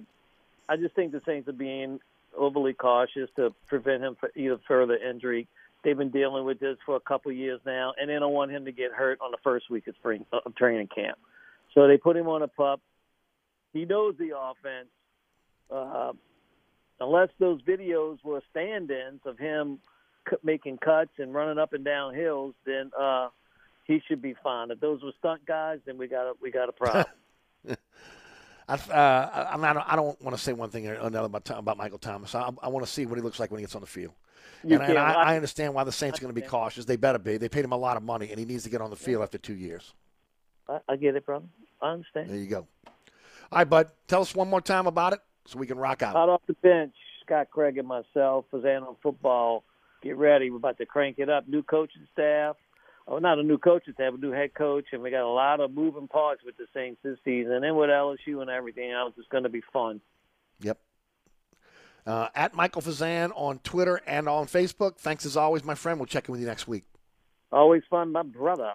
I just think the Saints are being overly cautious to prevent him from either further injury. They've been dealing with this for a couple of years now, and they don't want him to get hurt on the first week of spring of training camp. So they put him on a PUP. He knows the offense. Uh, unless those videos were stand-ins of him making cuts and running up and down hills, then uh, he should be fine. If those were stunt guys, then we got a, we got a problem. I, uh, I'm not, I don't want to say one thing or another about, about Michael Thomas. I, I want to see what he looks like when he gets on the field. And, You and can't- I, I- I understand why the Saints are going to be cautious. They better be. They paid him a lot of money, and he needs to get on the field after two years. I, I get it, brother. I understand. There you go. All right, bud. Tell us one more time about it so we can rock out. Hot off the bench, Scott Craig and myself, Fazan on football. Get ready. We're about to crank it up. New coaching staff. Oh, not a new coach. coaching staff, a new head coach, and we got a lot of moving parts with the Saints this season, and with LSU and everything else. It's going to be fun. Yep. Uh, at Michael Fazan on Twitter and on Facebook. Thanks as always, my friend. We'll check in with you next week. Always fun, my brother.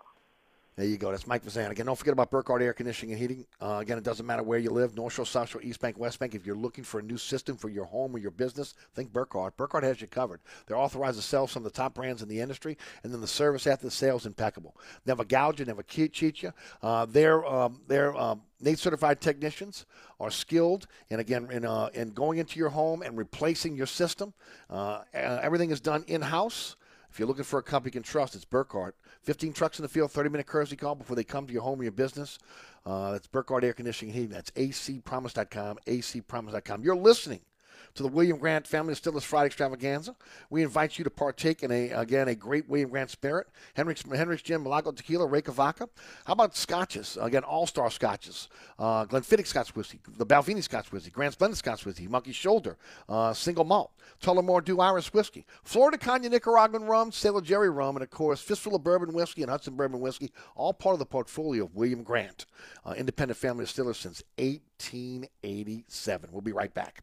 There you go. That's Mike Fazan. Again, don't forget about Burkhardt Air Conditioning and Heating. Uh, again, it doesn't matter where you live, North Shore, South Shore, East Bank, West Bank. If you're looking for a new system for your home or your business, think Burkhardt. Burkhardt has you covered. They're authorized to sell some of the top brands in the industry, and then the service after the sale is impeccable. Never gouge you, never cheat cheat you. Uh, they're um, they're um, NATE certified technicians are skilled, and again, in, uh, in going into your home and replacing your system. Uh, uh, everything is done in house. If you're looking for a company you can trust, it's Burkhardt. 15 trucks in the field, 30 minute courtesy call before they come to your home or your business. Uh, that's Burkhardt Air Conditioning and Heating. That's acpromise.com, acpromise.com. You're listening to the William Grant Family Distillers Friday Extravaganza. We invite you to partake in a again a great William Grant spirit. Hendrick's Hendrick's Gin, Milagro Tequila, Reyka Vodka. How about scotches? Again, all star scotches. Uh, Glenfiddich Scotch Whiskey, the Balvenie Scotch Whiskey, Grand Splendid Scotch Whiskey, Monkey Shoulder, uh, Single Malt, Tullamore Dew Irish Whiskey, Flor de Caña Nicaraguan Rum, Sailor Jerry Rum, and of course Fistful of Bourbon Whiskey and Hudson Bourbon Whiskey, all part of the portfolio of William Grant, uh, independent family distiller since 1887. We'll be right back.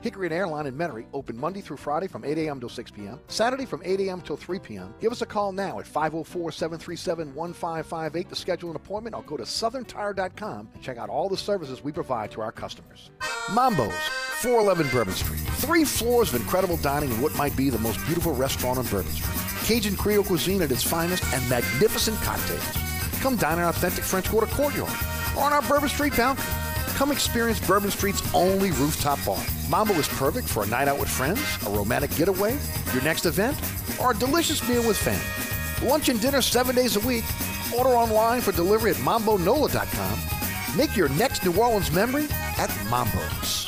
Hickory and Airline in Metairie open Monday through Friday from 8 a.m. till 6 p.m., Saturday from 8 a.m. till 3 p.m. Give us a call now at 504 737 1558 to schedule an appointment or go to southerntire.com and check out all the services we provide to our customers. Mambo's, 411 Bourbon Street. Three floors of incredible dining in what might be the most beautiful restaurant on Bourbon Street. Cajun Creole cuisine at its finest and magnificent cocktails. Come dine in our authentic French Quarter courtyard or on our Bourbon Street balcony. Come experience Bourbon Street's only rooftop bar. Mambo is perfect for a night out with friends, a romantic getaway, your next event, or a delicious meal with family. Lunch and dinner seven days a week. Order online for delivery at mambonola.com. Make your next New Orleans memory at Mambo's.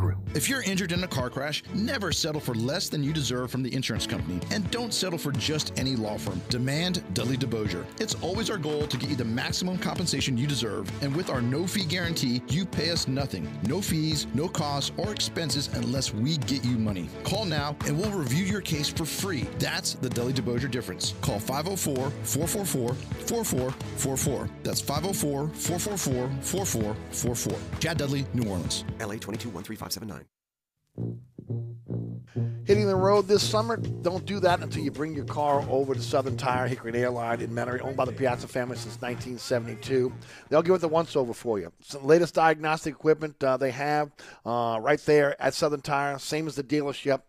Grill. If you're injured in a car crash, never settle for less than you deserve from the insurance company. And don't settle for just any law firm. Demand Dudley DeBosier. It's always our goal to get you the maximum compensation you deserve. And with our no fee guarantee, you pay us nothing. No fees, no costs, or expenses unless we get you money. Call now and we'll review your case for free. That's the Dudley DeBosier difference. Call 504 444 4444. That's 504 444 4444. Chad Dudley, New Orleans. LA 22-13579. Hitting the road this summer, don't do that until you bring your car over to Southern Tire, Hickory Airline in Metairie, owned by the Piazza family since 1972. They'll give it the once over for you. The latest diagnostic equipment uh, they have uh, right there at Southern Tire, same as the dealership.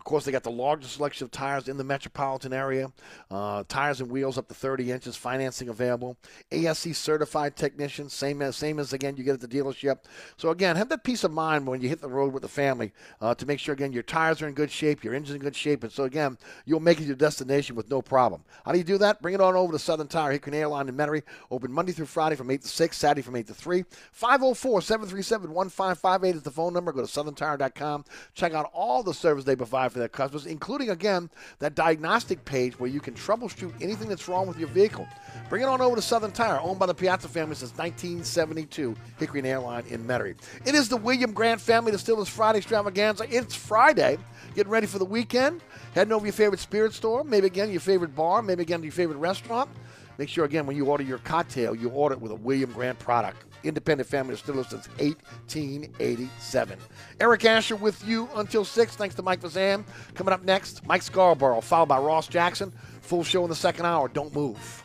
Of course, they got the largest selection of tires in the metropolitan area. Uh, tires and wheels up to 30 inches, financing available. ASE certified technicians, same as same as again you get at the dealership. So again, have that peace of mind when you hit the road with the family uh, to make sure again your tires are in good shape, your engine's in good shape, and so again you'll make it to your destination with no problem. How do you do that? Bring it on over to Southern Tire Hickory Airline in Metairie. Open Monday through Friday from 8 to 6, Saturday from 8 to 3. 504 737 1558 is the phone number. Go to southerntire.com. Check out all the service they provide for their customers, including, again, that diagnostic page where you can troubleshoot anything that's wrong with your vehicle. Bring it on over to Southern Tire, owned by the Piazza family since 1972, Hickory and Airline in Metairie. It is the William Grant family Distillers Friday extravaganza. It's Friday. Getting ready for the weekend. Heading over to your favorite spirit store, maybe again your favorite bar, maybe again your favorite restaurant. Make sure again when you order your cocktail, you order it with a William Grant product. Independent family distillers since 1887. Eric Asher with you until 6. Thanks to Mike Vazan. Coming up next, Mike Scarborough, followed by Ross Jackson. Full show in the second hour. Don't move.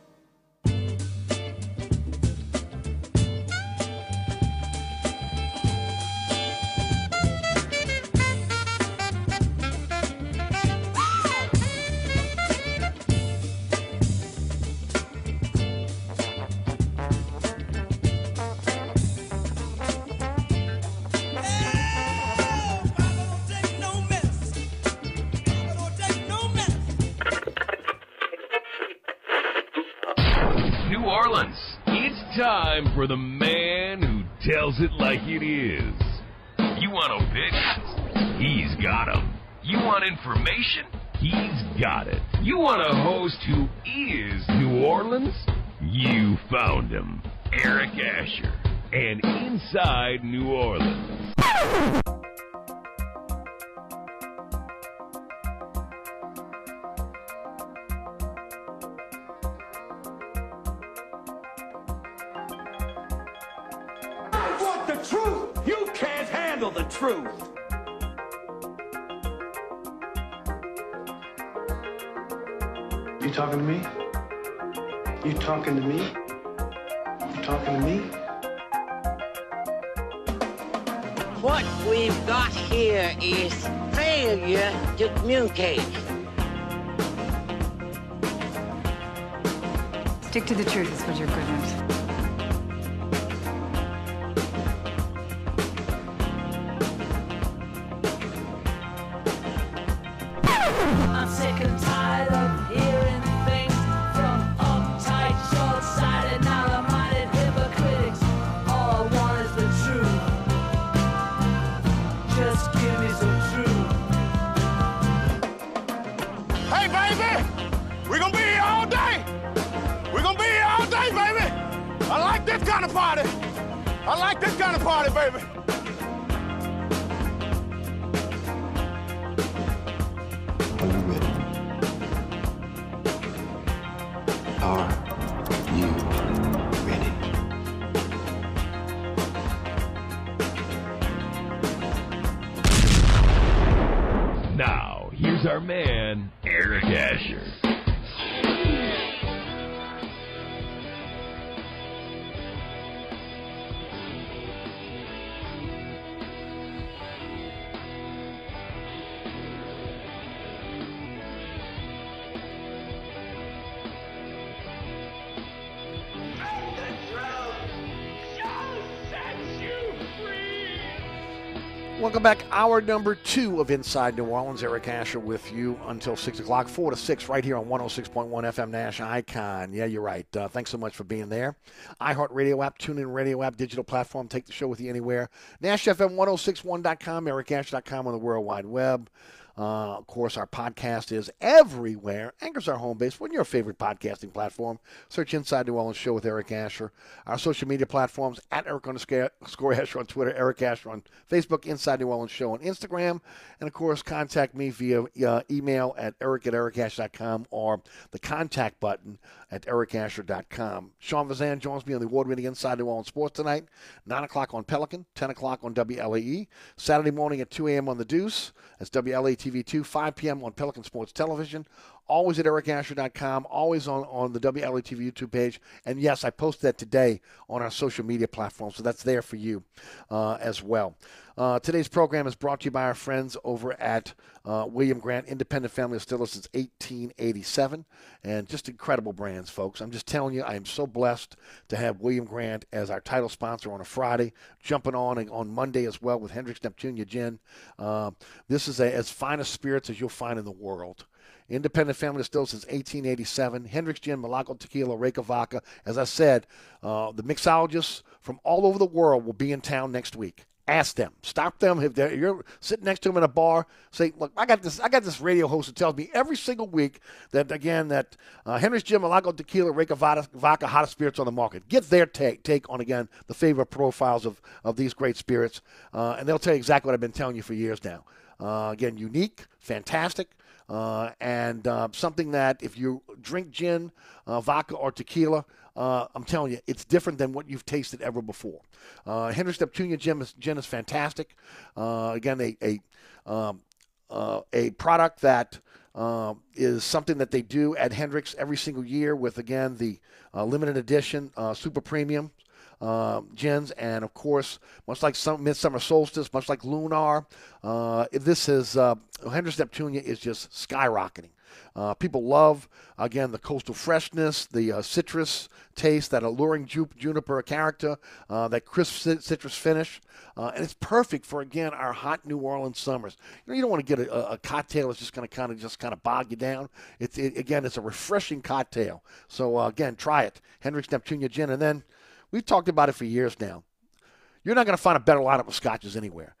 Welcome back. Hour number two of Inside New Orleans. Eric Asher with you until 6 o'clock, 4 to 6, right here on 106.1 FM Nash Icon. Yeah, you're right. Uh, thanks so much for being there. iHeartRadio app, TuneIn Radio app, digital platform. Take the show with you anywhere. NashFM1061.com, EricAsher.com on the World Wide Web. Uh, of course, our podcast is everywhere. Anchor's our home base. What's your favorite podcasting platform? Search Inside New Orleans Show with Eric Asher. Our social media platforms at Eric underscore Asher on Twitter, Eric Asher on Facebook, Inside New Orleans Show on Instagram. And of course, contact me via uh, email at eric at ericasher.com or the contact button at ericasher.com. Sean Vazan joins me on the award winning Inside New Orleans Sports tonight, 9 o'clock on Pelican, 10 o'clock on WLAE, Saturday morning at 2 a.m. on The Deuce. That's WLAE TV 2, 5 p.m. on Pelican Sports Television. Always at ericasher.com, always on, on the WLAE TV YouTube page. And yes, I posted that today on our social media platform, so that's there for you uh, as well. Uh, today's program is brought to you by our friends over at uh, William Grant, independent family distiller since 1887, and just incredible brands, folks. I'm just telling you, I am so blessed to have William Grant as our title sponsor on a Friday, jumping on on Monday as well with Hendrick's Neptunia Gin. Uh, this is a, as fine a spirits as you'll find in the world. Independent family distilled since 1887. Hendrick's Gin, Milagro Tequila, Reyka Vodka. As I said, uh, the mixologists from all over the world will be in town next week. Ask them. Stop them if you're sitting next to them in a bar. Say, look, I got this. I got this radio host who tells me every single week that again that uh, Hendrick's Gin, Milagro Tequila, Reyka Vodka, vodka, hottest spirits on the market. Get their take take on again the favorite profiles of of these great spirits, uh, and they'll tell you exactly what I've been telling you for years now. Uh, again, unique, fantastic. Uh, and uh, something that if you drink gin, uh, vodka, or tequila, uh, I'm telling you, it's different than what you've tasted ever before. Uh, Hendrick's Neptunia gin is, gin is fantastic. Uh, again, a a, um, a product that um, is something that they do at Hendrick's every single year with again the limited edition super premium uh, gins, and of course, much like some Midsummer Solstice, much like Lunar, uh, this is uh, Hendrick's Neptunia is just skyrocketing. Uh, people love, again, the coastal freshness, the uh, citrus taste, that alluring ju- juniper character, uh, that crisp citrus finish. Uh, and it's perfect for, again, our hot New Orleans summers. You know, you don't want to get a, a cocktail that's just going to kind of just kind of bog you down. It's, it, again, it's a refreshing cocktail. So, uh, again, try it. Hendrick's Neptunia Gin. And then we've talked about it for years now. You're not going to find a better lineup of scotches anywhere.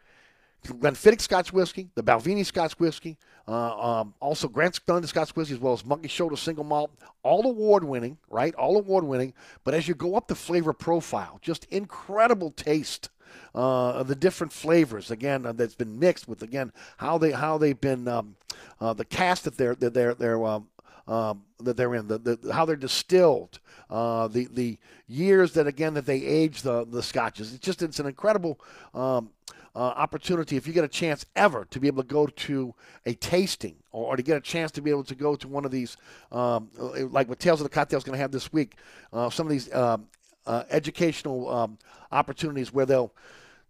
Glenfiddich Scotch Whiskey, the Balvenie Scotch Whiskey, uh, um, also Grant's Blended Scotch Whiskey, as well as Monkey Shoulder Single Malt, all award winning, right? All award winning. But as you go up the flavor profile, just incredible taste. Uh, the different flavors again uh, that's been mixed with again how they how they've been um, uh, the cast that they're they're they're um, um, that they're in the, the how they're distilled uh, the the years that again that they age the the scotches. It's just it's an incredible um, uh, opportunity if you get a chance ever to be able to go to a tasting or, or to get a chance to be able to go to one of these, um, like what Tales of the Cocktail is going to have this week, uh, some of these um, uh, educational um, opportunities where they'll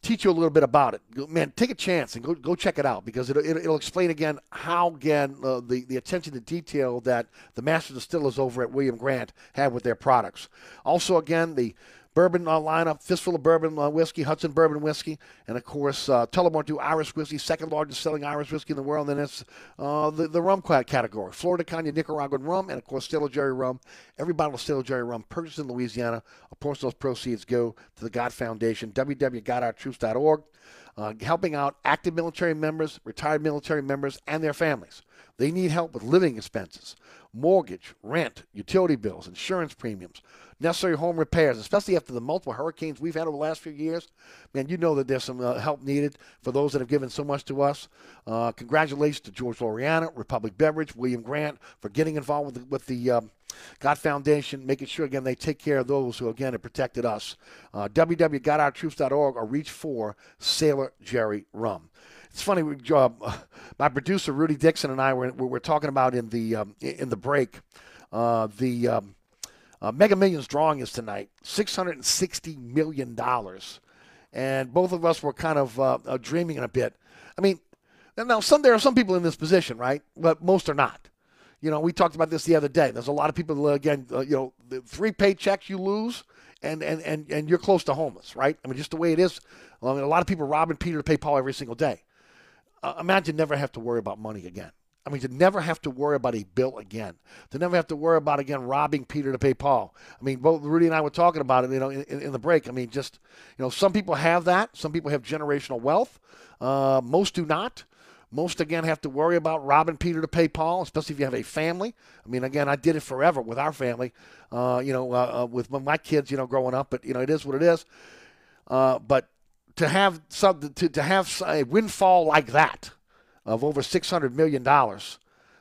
teach you a little bit about it. Man, take a chance and go go check it out because it'll, it'll explain again how again uh, the the attention to detail that the master distillers over at William Grant have with their products. Also, again the bourbon uh, lineup, fistful of bourbon uh, whiskey, Hudson bourbon whiskey, and of course uh, Tullamore Dew Irish whiskey, second largest selling Irish whiskey in the world. And then it's uh, the the rum quad category: Flor de Caña Nicaraguan rum, and of course Sailor Jerry rum. Every bottle of Sailor Jerry rum purchased in Louisiana, of those proceeds go to the GOT Foundation. www.gotourtroops.org. Uh, helping out active military members, retired military members, and their families. They need help with living expenses, mortgage, rent, utility bills, insurance premiums, necessary home repairs, especially after the multiple hurricanes we've had over the last few years. Man, you know that there's some uh, help needed for those that have given so much to us. Uh, congratulations to George Loriana, Republic Beverage, William Grant for getting involved with the, with the um, GOT Foundation, making sure, again, they take care of those who, again, have protected us. Uh, www.gotourtroops.org or reach for Sailor Jerry Rum. It's funny. We, uh, my producer Rudy Dixon and I were, were talking about in the um, in the break uh, the um, uh, Mega Millions drawing is tonight, six hundred and sixty million dollars, and both of us were kind of uh, uh, dreaming a bit. I mean, now some there are some people in this position, right? But most are not. You know, we talked about this the other day. There's a lot of people again. Uh, you know, the three paychecks you lose, and and and and you're close to homeless, right? I mean, just the way it is. I mean, a lot of people robbing Peter to pay Paul every single day uh, imagine never have to worry about money again. I mean, to never have to worry about a bill again, to never have to worry about again robbing Peter to pay Paul. I mean, both Rudy and I were talking about it, you know, in, in the break. I mean, just you know, some people have that. Some people have generational wealth. Uh, most do not. Most again have to worry about robbing Peter to pay Paul, especially if you have a family. I mean, again, I did it forever with our family, uh, you know, uh, uh, with my kids, you know, growing up. But you know, it is what it is. Uh, but to have some to, to have a windfall like that of over six hundred million dollars,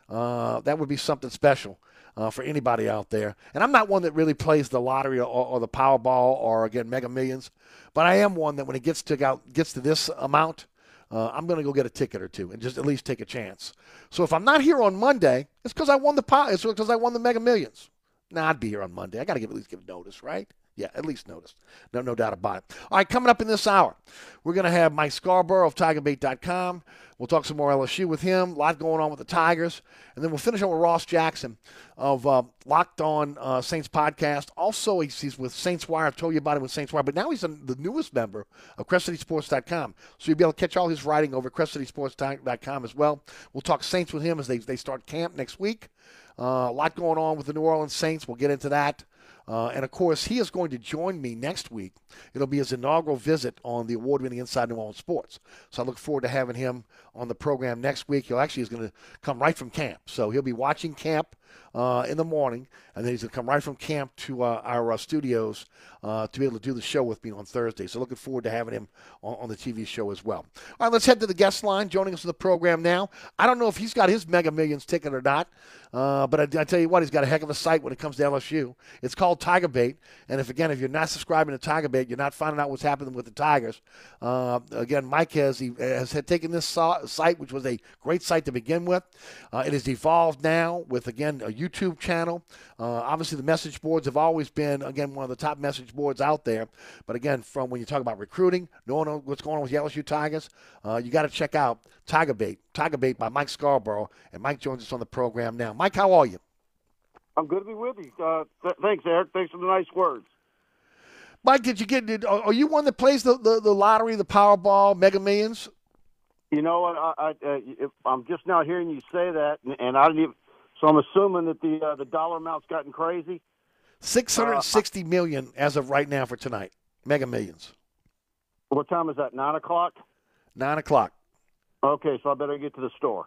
uh, that would be something special. Uh, for anybody out there, and I'm not one that really plays the lottery or, or the Powerball or again Mega Millions, but I am one that when it gets to out, gets to this amount, uh, I'm going to go get a ticket or two and just at least take a chance. So if I'm not here on Monday, it's because I won the pot. It's because I won the Mega Millions. Nah, I'd be here on Monday. I got to give at least give notice, right? Yeah, at least notice. No, no doubt about it. All right, coming up in this hour, we're going to have Mike Scarborough of TigerBait.com. We'll talk some more LSU with him. A lot going on with the Tigers. And then we'll finish up with Ross Jackson of uh, Locked On uh, Saints podcast. Also, he's, he's, with Saints Wire. I've told you about it with Saints Wire, but now he's the newest member of CrescentCitySports.com. So you'll be able to catch all his writing over CrescentCitySports.com as well. We'll talk Saints with him as they, they start camp next week. Uh, a lot going on with the New Orleans Saints. We'll get into that. Uh, and of course, he is going to join me next week. It'll be his inaugural visit on the award winning Inside New Orleans Sports. So I look forward to having him on the program next week. He'll actually is going to come right from camp. So he'll be watching camp uh, in the morning, and then he's going to come right from camp to uh, our uh, studios uh, to be able to do the show with me on Thursday. So looking forward to having him on, on, the TV show as well. All right, let's head to the guest line. Joining us in the program now. I don't know if he's got his Mega Millions ticket or not, uh, but I, I, tell you what, he's got a heck of a site when it comes to LSU. It's called Tiger Bait, and if again, if you're not subscribing to Tiger Bait, you're not finding out what's happening with the Tigers. Uh, again, Mike has he has had taken this site, which was a great site to begin with. it has evolved now with again a YouTube channel. Uh, obviously, the message boards have always been, again, one of the top message boards out there. But again, from when you talk about recruiting, knowing what's going on with the LSU Tigers, uh, you got to check out Tiger Bait. Tiger Bait by Mike Scarborough. And Mike joins us on the program now. Mike, how are you? I'm good to be with you. Uh, th- thanks, Eric. Thanks for the nice words. Mike, did you get? Did, are you one that plays the, the, the lottery, the Powerball, Mega Millions? You know what? I, I, uh, I'm just now hearing you say that, and, and I didn't even. So I'm assuming that the uh, the dollar amount's gotten crazy. Six hundred sixty uh, million as of right now for tonight. Mega Millions. What time is that? Nine o'clock. Nine o'clock. Okay, so I better get to the store.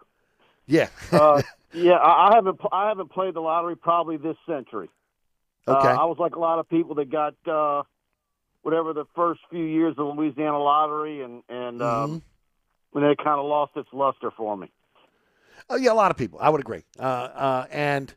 Yeah. uh, yeah, I, I haven't I haven't played the lottery probably this century. Okay. Uh, I was like a lot of people that got uh, whatever the first few years of the Louisiana lottery, and and um, mm-hmm. When it kind of lost its luster for me. Oh, yeah, a lot of people. I would agree. Uh, uh, and,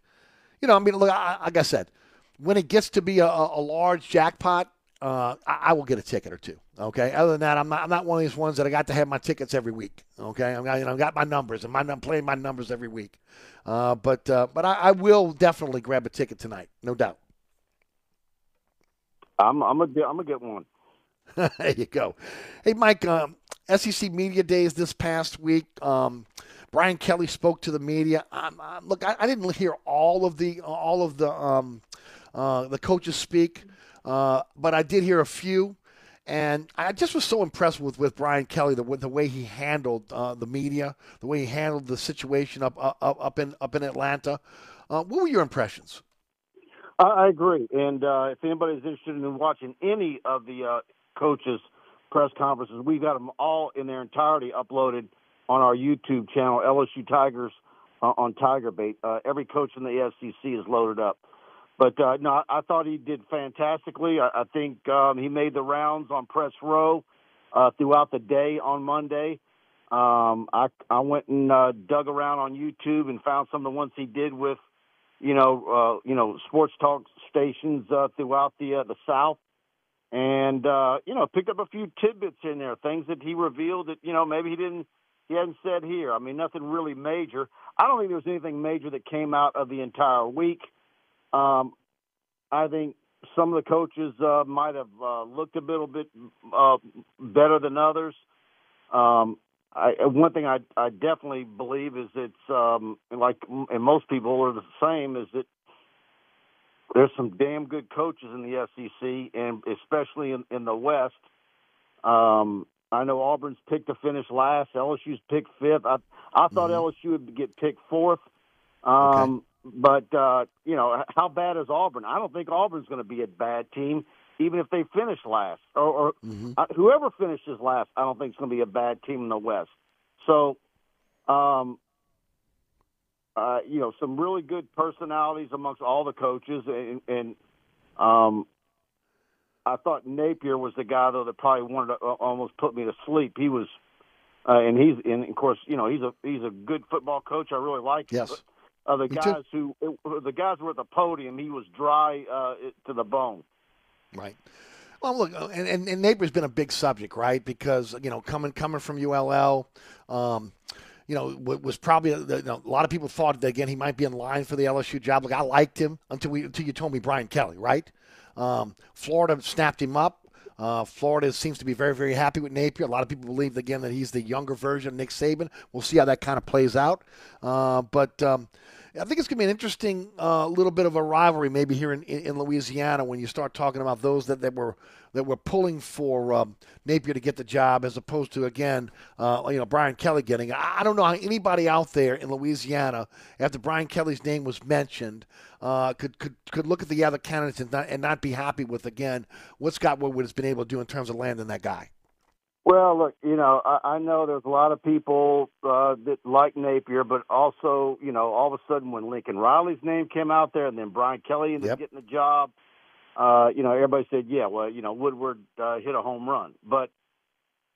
you know, I mean, look, I, like I said, when it gets to be a, a large jackpot, uh, I, I, will get a ticket or two. Okay. Other than that, I'm not. I'm not one of these ones that I got to have my tickets every week. Okay. I'm, you know, I've got my numbers and my, I'm playing my numbers every week. Uh, but uh, but I, I, will definitely grab a ticket tonight, no doubt. I'm I'm gonna I'm gonna get one. there you go. Hey, Mike. Um, SEC Media Days this past week. Um, Brian Kelly spoke to the media. Look, I, I, didn't hear all of the all of the um, uh, the coaches speak, uh, but I did hear a few, and I just was so impressed with, with Brian Kelly the the way he handled uh, the media, the way he handled the situation up up, up in up in Atlanta. Uh, what were your impressions? I agree, and uh, if anybody's interested in watching any of the coaches' press conferences, we've got them all in their entirety uploaded on our YouTube channel, LSU Tigers uh, on Tiger Bait. Uh, every coach in the SEC is loaded up. But uh, no, I thought he did fantastically. I, I think um, he made the rounds on press row uh, throughout the day on Monday. Um, I I went and uh, dug around on YouTube and found some of the ones he did with, you know, uh, you know, sports talk stations uh, throughout the uh, the South, and uh, you know, picked up a few tidbits in there, things that he revealed that you know maybe he didn't he hadn't said here. I mean, nothing really major. I don't think there was anything major that came out of the entire week. Um, I think some of the coaches uh, might have uh, looked a little bit uh, better than others. Um, I, one thing I, I definitely believe is it's um, like, and most people are the same, is that there's some damn good coaches in the SEC, and especially in, in the West. Um, I know Auburn's picked to finish last. LSU's picked fifth. I I thought mm-hmm. LSU would get picked fourth. Um, okay. But uh, you know, how bad is Auburn? I don't think Auburn's going to be a bad team, even if they finish last, or, or mm-hmm. uh, whoever finishes last. I don't think it's going to be a bad team in the West. So Um, uh, you know, some really good personalities amongst all the coaches, and, and um, I thought Napier was the guy though that probably wanted to uh, almost put me to sleep. He was, uh, and he's, and of course, you know, he's a he's a good football coach. I really like him. Yes. But, uh, the guys who the guys were at the podium, he was dry uh, to the bone. Right. Well, look, uh, and, and, and Napier's been a big subject, right? Because you know, coming coming from ULL, um, you know, wa- was probably you know, a lot of people thought that again he might be in line for the LSU job. Like I liked him until we until you told me Brian Kelly, right? Um, Florida snapped him up. Uh, Florida seems to be very, very happy with Napier. A lot of people believe again that he's the younger version of Nick Saban. We'll see how that kind of plays out. Uh, but um, I think it's going to be an interesting uh, little bit of a rivalry, maybe here in, in, Louisiana, when you start talking about those that, that were that were pulling for um, Napier to get the job, as opposed to again, uh, you know, Brian Kelly getting. I I don't know how anybody out there in Louisiana, after Brian Kelly's name was mentioned, uh, could could could look at the other candidates and not and not be happy with again what Scott Woodward has been able to do in terms of landing that guy. Well, look, you know, I, I know there's a lot of people uh, that like Napier, but also, you know, all of a sudden when Lincoln Riley's name came out there, and then Brian Kelly ended up getting the job, uh, you know, everybody said, yeah, well, you know, Woodward uh, hit a home run, but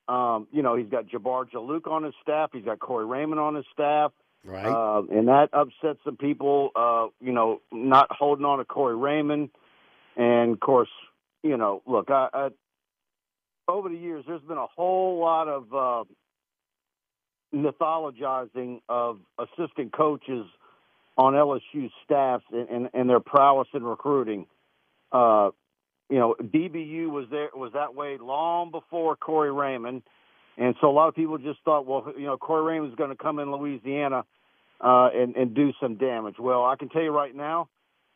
um, you know, he's got Jabbar Juluke on his staff, he's got Corey Raymond on his staff, right? Uh, and that upset some people, uh, you know, not holding on to Corey Raymond, and of course, you know, look, I. I over the years, there's been a whole lot of uh, mythologizing of assistant coaches on LSU staffs and, and, and their prowess in recruiting. Uh, you know, DBU was there was that way long before Corey Raymond, and so a lot of people just thought, well, you know, Corey Raymond's going to come in Louisiana uh, and and do some damage. Well, I can tell you right now,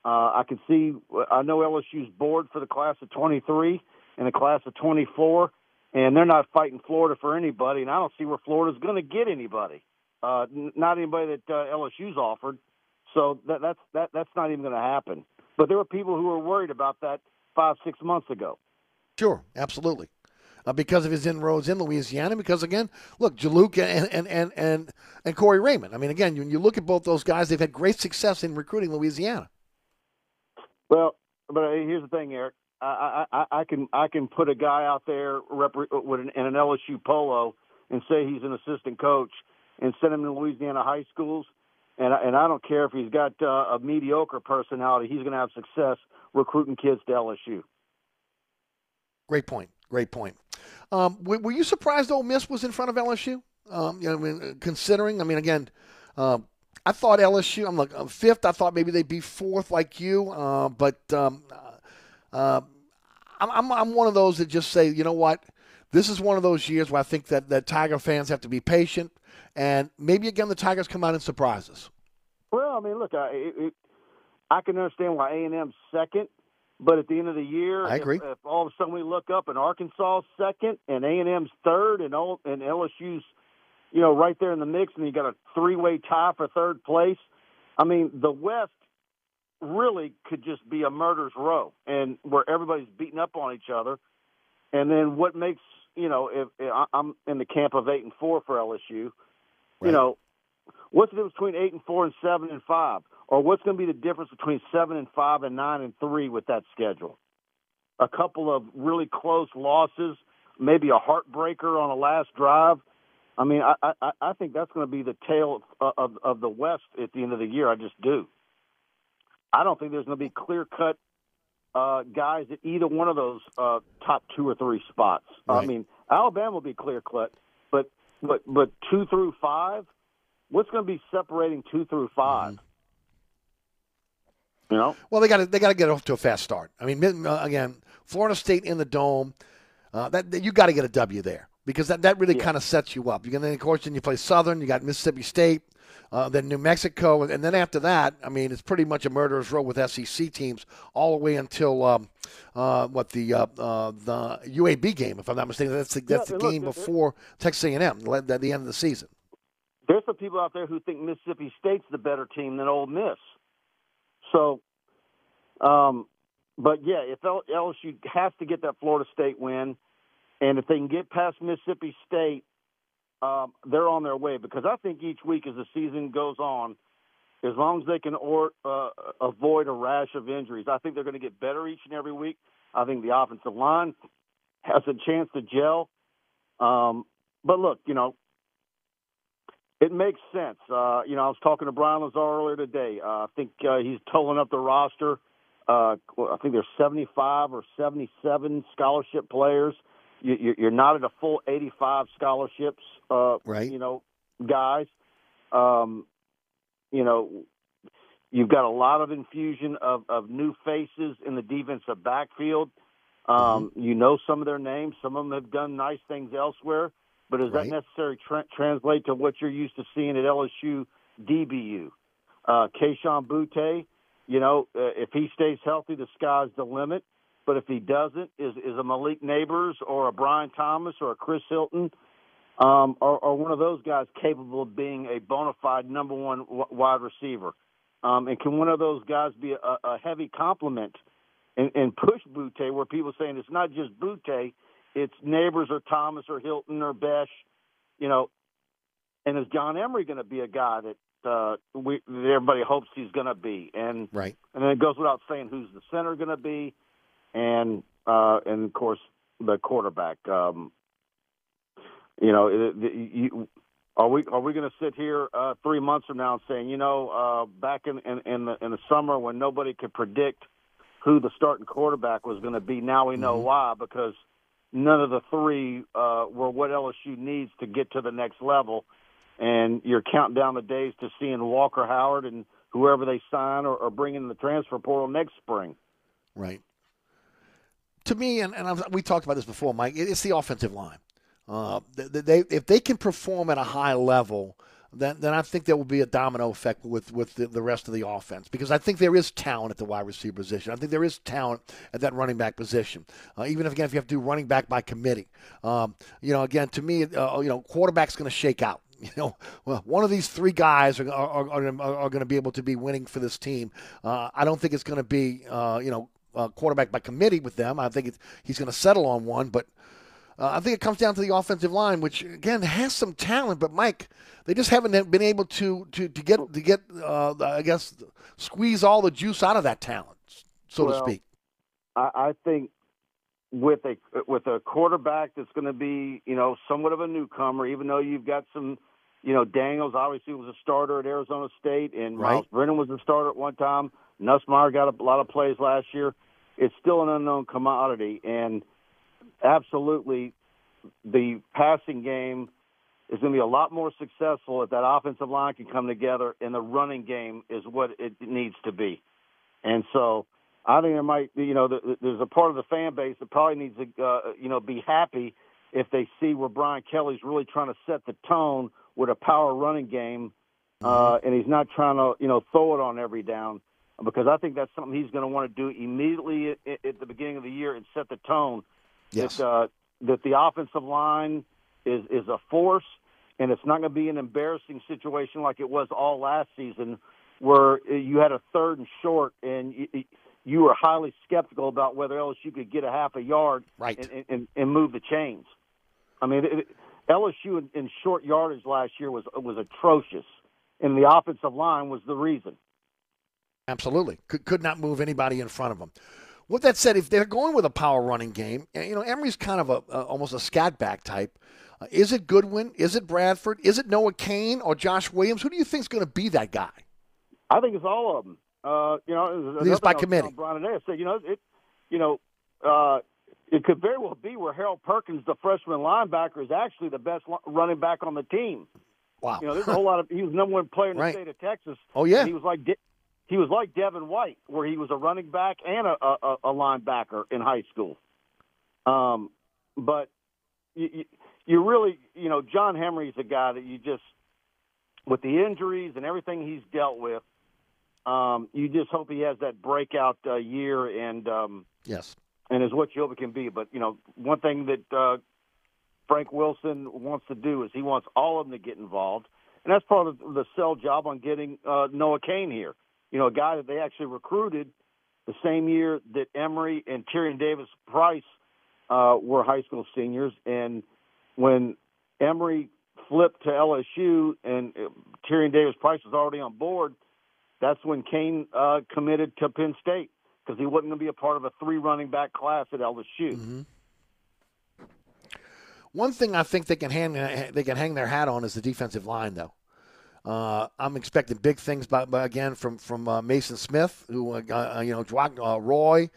uh, I can see. I know LSU's board for the class of 23 and the class of 24, and they're not fighting Florida for anybody, and I don't see where Florida's going to get anybody. Uh, n- not anybody that uh, LSU's offered. So that, that's that that's not even going to happen. But there were people who were worried about that five six months ago. Sure, absolutely. Uh, because of his inroads in Louisiana, because again, look, Juluke and and, and and and Corey Raymond. I mean, again, when you look at both those guys, they've had great success in recruiting Louisiana. Well, but uh, here's the thing, Eric. I, I, I can I can put a guy out there rep- with an, in an LSU polo and say he's an assistant coach and send him to Louisiana high schools, and I, and I don't care if he's got uh, a mediocre personality. He's going to have success recruiting kids to LSU. Great point. Great point. Um, were, were you surprised Ole Miss was in front of LSU? Um, you know, I mean, considering, I mean, again, um, I thought LSU. I'm like uh, fifth. I thought maybe they'd be fourth, like you. Uh, but um, uh, I'm, I'm I'm one of those that just say, you know what, this is one of those years where I think that that Tiger fans have to be patient, and maybe again the Tigers come out and surprise us. Well, I mean, look, I it, it, I can understand why A and M's second, but at the end of the year, I agree. If, if all of a sudden we look up and Arkansas second and A and M's third and all and LSU's, you know, right there in the mix, and you got a three way tie for third place. I mean, the West really could just be a murder's row, and where everybody's beating up on each other. And then what makes you know if, if I- I'm in the camp of eight and four for LSU, you know, what's the difference between eight and four and seven and five, or what's going to be the difference between seven and five and nine and three with that schedule? A couple of really close losses, maybe a heartbreaker on a last drive. I mean, I I, I think that's going to be the tale of, of of the West at the end of the year. I just do. I don't think there's going to be clear cut uh, guys at either one of those uh, top two or three spots. I mean, Alabama will be clear cut, but but but two through five, what's going to be separating two through 5 You know, Well, they got to they got to get off to a fast start. I mean, uh, again, Florida State in the dome. Uh, that, that- you got to get a W there because that, that really kind of sets you up. You can then, of course, then you play Southern. You got Mississippi State, uh, then New Mexico, and, and then after that, I mean, it's pretty much a murderer's row with SEC teams all the way until um, uh, what the uh, uh, the UAB game, if I'm not mistaken. That's the, that's Yeah, the look, game before Texas A&M at the end of the season. there's some people out there who think Mississippi State's the better team than Ole Miss. So, um, but yeah, if LSU has to get that Florida State win, and if they can get past Mississippi State, um, they're on their way because I think each week as the season goes on, as long as they can or, uh, avoid a rash of injuries, I think they're going to get better each and every week. I think the offensive line has a chance to gel. Um, but look, you know, it makes sense. Uh, you know, I was talking to Brian Lazar earlier today. Uh, I think uh, he's tolling up the roster. Uh, I think there's 75 or 77 scholarship players. You, you're not at a full 85 scholarships, uh, right? You know, guys. Um, you know, you've got a lot of infusion of, of new faces in the defensive backfield. Um, Mm-hmm. You know some of their names. Some of them have done nice things elsewhere. But does Right. that necessarily tra- translate to what you're used to seeing at LSU DBU? Uh, Kayshon Boutte, you know, uh, if he stays healthy, the sky's the limit. But if he doesn't, is is a Malik Nabers or a Brian Thomas or a Chris Hilton, um, or, or one of those guys capable of being a bona fide number one w- wide receiver? Um, and can one of those guys be a, a heavy complement and, and push Boutte where people are saying it's not just Boutte, it's Nabers or Thomas or Hilton or Besh, you know. And is John Emery going to be a guy that uh, we that everybody hopes he's going to be? And right. and then it goes without saying who's the center going to be, and uh, and of course the quarterback. Um, you know, it, it, you, are we are we going to sit here uh, three months from now and saying, you know, uh, back in, in in the in the summer when nobody could predict who the starting quarterback was going to be, now we know why because none of the three uh, were what LSU needs to get to the next level, and you're counting down the days to seeing Walker Howard and whoever they sign or, or bring in the transfer portal next spring. Right. To me, and, and we talked about this before, Mike. It's the offensive line. Uh, they, if they can perform at a high level, then then I think there will be a domino effect with with the, the rest of the offense because I think there is talent at the wide receiver position. I think there is talent at that running back position. Uh, even if again if you have to do running back by committee, um, you know, again to me, uh, you know, quarterback's going to shake out. You know, well, one of these three guys are are, are, are, are going to be able to be winning for this team. Uh, I don't think it's going to be uh, you know uh, quarterback by committee with them. I think it's, he's going to settle on one, but uh, I think it comes down to the offensive line, which again has some talent, but Mike, they just haven't been able to to, to get to get uh, I guess squeeze all the juice out of that talent, so to speak. I, I think with a with a quarterback that's going to be you know somewhat of a newcomer, even though you've got some you know Daniels obviously was a starter at Arizona State, and Right. Myles Brennan was a starter at one time. Nussmeier got a lot of plays last year. It's still an unknown commodity, and absolutely the passing game is going to be a lot more successful if that offensive line can come together, and the running game is what it needs to be. And so I think there might, be, you know, th- th- there's a part of the fan base that probably needs to, uh, you know, be happy if they see where Brian Kelly's really trying to set the tone with a power running game, uh, and he's not trying to, you know, throw it on every down. Because I think that's something he's going to want to do immediately at, at the beginning of the year and set the tone Yes. that uh, that the offensive line is is a force, and it's not going to be an embarrassing situation like it was all last season, where you had a third and short, and you, you were highly skeptical about whether LSU could get a half a yard right. and, and, and move the chains. I mean, it, LSU in, in short yardage last year was was atrocious, and the offensive line was the reason. Absolutely, could could not move anybody in front of them. With that said, if they're going with a power running game, you know Emery's kind of a, a almost a scat back type. Uh, is it Goodwin? Is it Bradford? Is it Noah Cain or Josh Williams? Who do you think is going to be that guy? I think it's all of them. Uh, you know, it's by another thing I was committee. Brian and I said, you know, it, you know, uh, it could very well be where Harold Perkins, the freshman linebacker, is actually the best running back on the team. Wow. You know, there's a whole lot of. He was number one player in the Right. state of Texas. Oh, yeah. He was like he was like Devin White, where he was a running back and a, a, a linebacker in high school. Um, but you, you, you really, you know, John Henry's a guy that you just, with the injuries and everything he's dealt with, um, you just hope he has that breakout uh, year and um, Yes. and is what you hope it can be. But you know, one thing that uh, Frank Wilson wants to do is he wants all of them to get involved, and that's part of the sell job on getting uh, Noah Cain here. You know, a guy that they actually recruited the same year that Emery and Tyrion Davis Price uh, were high school seniors, and when Emery flipped to LSU and uh, Tyrion Davis Price was already on board, that's when Cain uh, committed to Penn State because he wasn't going to be a part of a three running back class at LSU. Mm-hmm. One thing I think they can hang they can hang their hat on is the defensive line, though. Uh, I'm expecting big things, by again from from uh, Mason Smith, who uh, uh you know uh, Roy,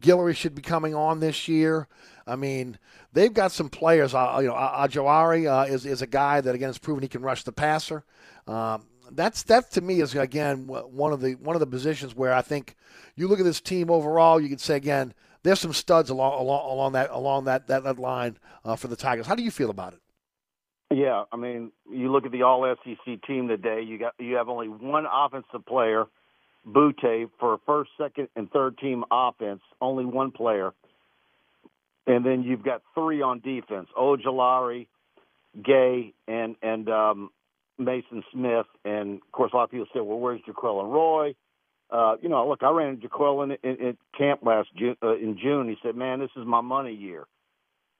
Guillory should be coming on this year. I mean, they've got some players. Uh, you know, uh, is is a guy that again has proven he can rush the passer. Um, that's that to me is again one of the one of the positions where I think you look at this team overall, you can say again there's some studs along along along that along that that, that line for the Tigers. How do you feel about it? Yeah, I mean, you look at the All SEC team today. You got you have only one offensive player, Boutte, for first, second, and third team offense. Only one player, and then you've got three on defense: Ojulari, Gaye, and and um, Mason Smith. And of course, a lot of people say, "Well, where's Jaquelin Roy?" uh, you know, look, I ran into Jaquelin in, in, in camp last June, uh, in June. He said, "Man, this is my money year,"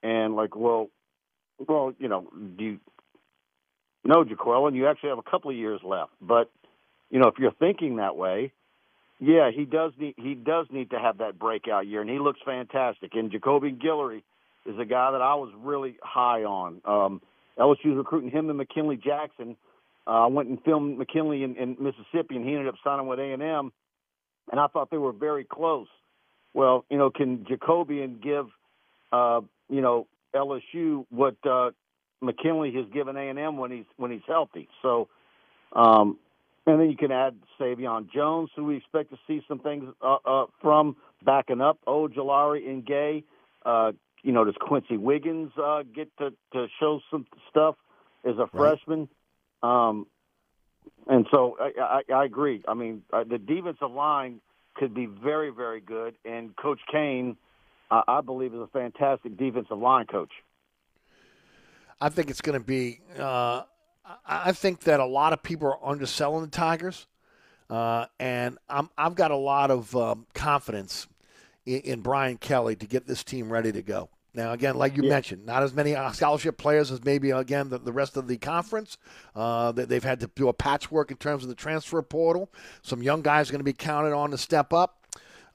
and like, well, well, you know, do you know Jaquelin? You actually have a couple of years left, but you know, if you're thinking that way, yeah, he does need he does need to have that breakout year, and he looks fantastic. And Jacoby Guillory is a guy that I was really high on. Um, LSU's recruiting him and McKinley Jackson uh, I went and filmed McKinley in, in Mississippi, and he ended up signing with A and M. And I thought they were very close. Well, you know, can Jacobian give, uh, you know, LSU what uh, McKinley has given A and M when he's when he's healthy? So, um, and then you can add Sai'vion Jones, who we expect to see some things uh, uh, from backing up Ojulari and Gaye. Uh, you know, does Quency Wiggins uh, get to, to show some stuff as a freshman? Um, and so I, I, I agree. I mean, uh, the defensive line could be very, very good, and Coach Cain, uh, I believe, is a fantastic defensive line coach. I think it's going to be. Uh, I think that a lot of people are underselling the Tigers, uh, and I'm, I've got a lot of um, confidence in, in Brian Kelly to get this team ready to go. Now, again, like you yeah. mentioned, not as many uh, scholarship players as maybe, again, the, the rest of the conference. Uh, they've had to do a patchwork in terms of the transfer portal. Some young guys are going to be counted on to step up.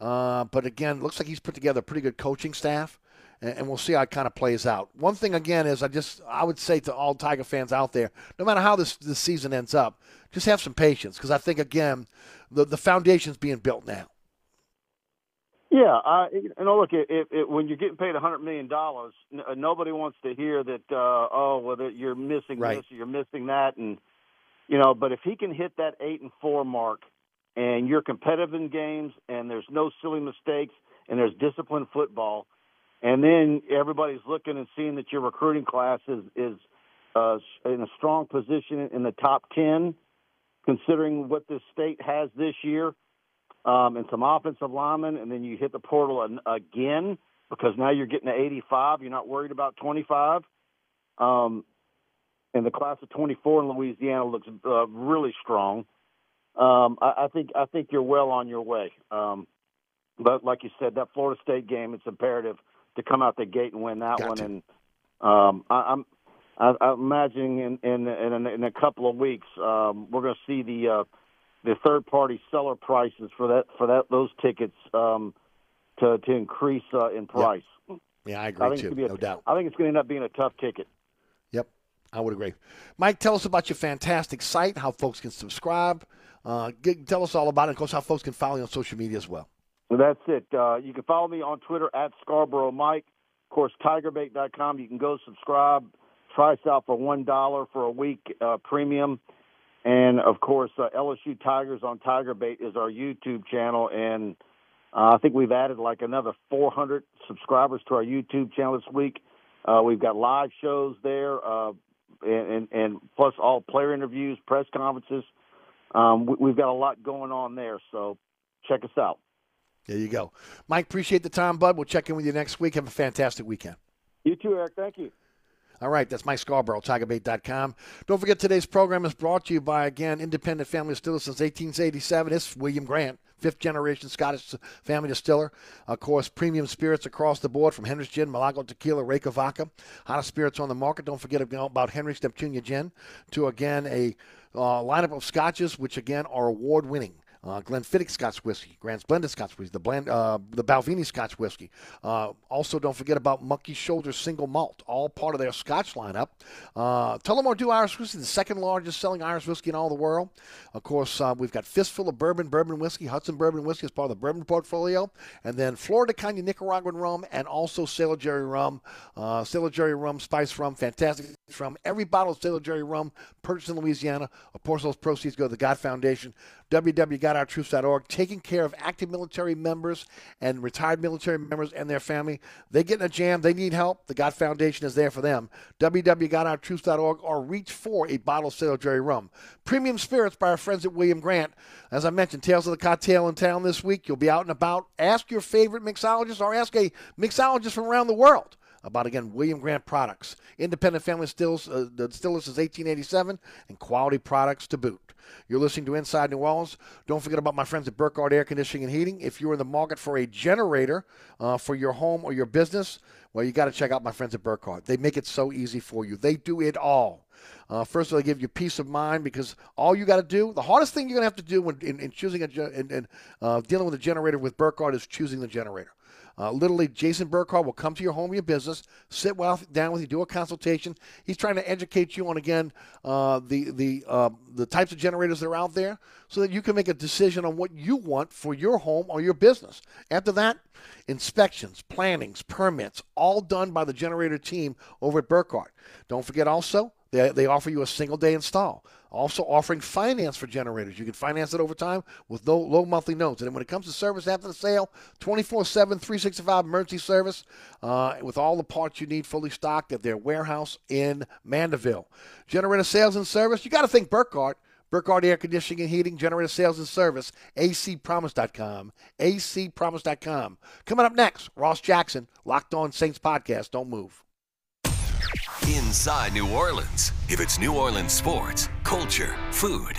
Uh, but again, looks like he's put together a pretty good coaching staff, and, and, we'll see how it kind of plays out. One thing, again, is I just I would say to all Tiger fans out there, no matter how this, this season ends up, just have some patience because I think, again, the, the foundation's being built now. Yeah, I, you know, look, it, it, it, when you're getting paid a hundred million dollars, n- uh, nobody wants to hear that. Uh, oh, well, that you're missing right. this or you're missing that, and you know. But if he can hit that eight and four mark, and you're competitive in games, and there's no silly mistakes, and there's disciplined football, and then everybody's looking and seeing that your recruiting class is is uh, in a strong position in the top ten, considering what this state has this year um, and some offensive linemen, and then you hit the portal an, again because now you're getting to 85. You're not worried about 25. Um, and the class of 24 in Louisiana looks uh, really strong. Um, I, I think I think you're well on your way. Um, but like you said, that Florida State game, it's imperative to come out the gate and win that Got one. And um, I, I'm I, I'm imagining in in, in in a couple of weeks um, we're going to see the uh, the third party seller prices for that for that those tickets um, to to increase uh, in price. Yep. Yeah, I agree I think too. A, no doubt. I think it's going to end up being a tough ticket. I would agree. Mike, tell us about your fantastic site, how folks can subscribe. Uh, get, tell us all about it. Of course, how folks can follow you on social media as well. well that's it. Uh, you can follow me on Twitter at Scarborough Mike. Of course, TigerBait.com. You can go subscribe. Try us out for one dollar for a week uh, premium. And of course, uh, LSU Tigers on Tigerbait is our YouTube channel, and uh, I think we've added like another 400 subscribers to our YouTube channel this week. Uh, we've got live shows there, uh, and, and, plus all player interviews, press conferences. Um, we, we've got a lot going on there, so check us out. There you go, Mike. Appreciate the time, bud. We'll check in with you next week. Have a fantastic weekend. You too, Eric. Thank you. All right, that's Mike Scarborough, TigerBait.com. Don't forget today's program is brought to you by, again, Independent Family Still since 1887. It's William Grant fifth generation Scottish family distiller. Of course, premium spirits across the board from Hendrick's Gin, Milagro Tequila, Reyka Vodka. Hottest spirits on the market. Don't forget about Hendrick's Neptunia Gin. To again, a uh, lineup of scotches, which again are award winning uh, Glenfiddich Scotch whiskey, Grant's Blended Scotch whiskey, the blend, uh, the Balvenie Scotch whiskey. Uh, also, don't forget about Monkey Shoulder Single Malt, all part of their Scotch lineup. Uh, Tullamore Dew Irish whiskey, the second largest selling Irish whiskey in all the world. Of course, uh, we've got Fistful of Bourbon, Bourbon whiskey, Hudson Bourbon whiskey as part of the bourbon portfolio, and then Flor de Caña Nicaraguan rum, and also Sailor Jerry rum, uh, Sailor Jerry rum, spice rum, fantastic rum. Every bottle of Sailor Jerry rum purchased in Louisiana, a portion of those proceeds go to the GOT Foundation www.gotourtroops.org, taking care of active military members and retired military members and their family. They get in a jam, they need help. The GOT Foundation is there for them. www.gotourtroops.org or reach for a bottle of Sailor Jerry rum. Premium spirits by our friends at William Grant. As I mentioned, Tales of the Cocktail in town this week. You'll be out and about. Ask your favorite mixologist or ask a mixologist from around the world about again William Grant products. Independent family stills, uh, the distillers since 1887, and quality products to boot. You're listening to Inside New Orleans. Don't forget about my friends at Burkhardt Air Conditioning and Heating. If you're in the market for a generator uh, for your home or your business, well, you got to check out my friends at Burkhardt. They make it so easy for you. They do it all. Uh, first they give you peace of mind because all you got to do, the hardest thing you're going to have to do when, in, in choosing a in, in uh, dealing with a generator with Burkhardt is choosing the generator. Uh, literally, Jason Burkhardt will come to your home, your business, sit well, down with you, do a consultation. He's trying to educate you on again uh, the the uh, the types of generators that are out there, so that you can make a decision on what you want for your home or your business. After that, inspections, plannings, permits, all done by the generator team over at Burkhardt. Don't forget also they, they offer you a single day install. Also offering finance for generators. You can finance it over time with low, low monthly notes. And then when it comes to service after the sale, 24 7, 365 emergency service uh, with all the parts you need fully stocked at their warehouse in Mandeville. Generator sales and service, you got to think Burkhardt. Burkhardt Air Conditioning and Heating, Generator Sales and Service, acpromise.com, acpromise.com. Coming up next, Ross Jackson, Locked On Saints Podcast. Don't move. Inside New Orleans. If it's New Orleans sports, culture, food,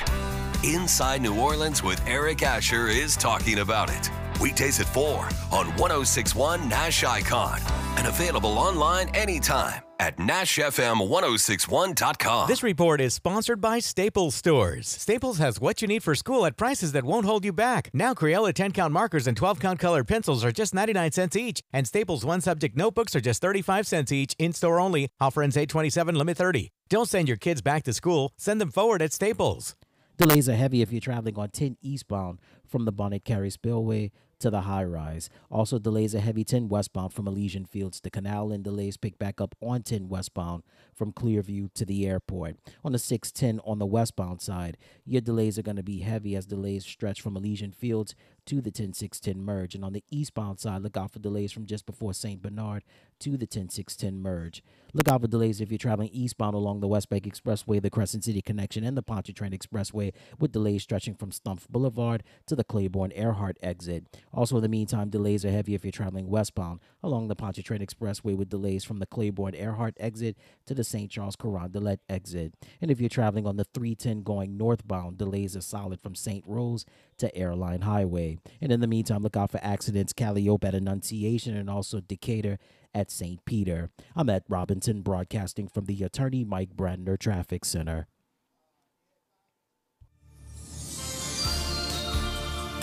Inside New Orleans with Eric Asher is talking about it. Weekdays at 4 on 1061 Nash Icon and available online anytime at NashFM1061.com. This report is sponsored by Staples Stores. Staples has what you need for school at prices that won't hold you back. Now, Crayola 10 count markers and 12 count colored pencils are just 99 cents each, and Staples one subject notebooks are just 35 cents each, in store only. Offer ends 827, limit 30. Don't send your kids back to school, send them forward at Staples. Delays are heavy if you're traveling on 10 eastbound from the Bonnet Carré Spillway to the high rise. Also, delays are heavy 10 westbound from Elysian Fields to Canal, and delays pick back up on 10 westbound from Clearview to the airport. On the 610 on the westbound side, your delays are going to be heavy as delays stretch from Elysian Fields to the 10610 merge. And on the eastbound side, look out for delays from just before St. Bernard to the 10610 merge. Look out for delays if you're traveling eastbound along the West Bank Expressway, the Crescent City Connection, and the Pontchartrain Expressway, with delays stretching from Stumpf Boulevard to the Claiborne Earhart exit. Also, in the meantime, delays are heavy if you're traveling westbound along the Pontchartrain Expressway, with delays from the Claiborne Earhart exit to the St. Charles Carondelet exit. And if you're traveling on the 310 going northbound, delays are solid from St. Rose to Airline Highway. And in the meantime, look out for accidents Calliope at Annunciation and also Decatur at St. Peter. I'm at Robinson, broadcasting from the Attorney Mike Brandner Traffic Center.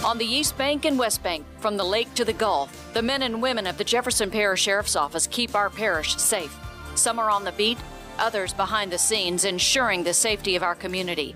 On the East Bank and West Bank, from the lake to the Gulf, the men and women of the Jefferson Parish Sheriff's Office keep our parish safe. Some are on the beat, others behind the scenes, ensuring the safety of our community.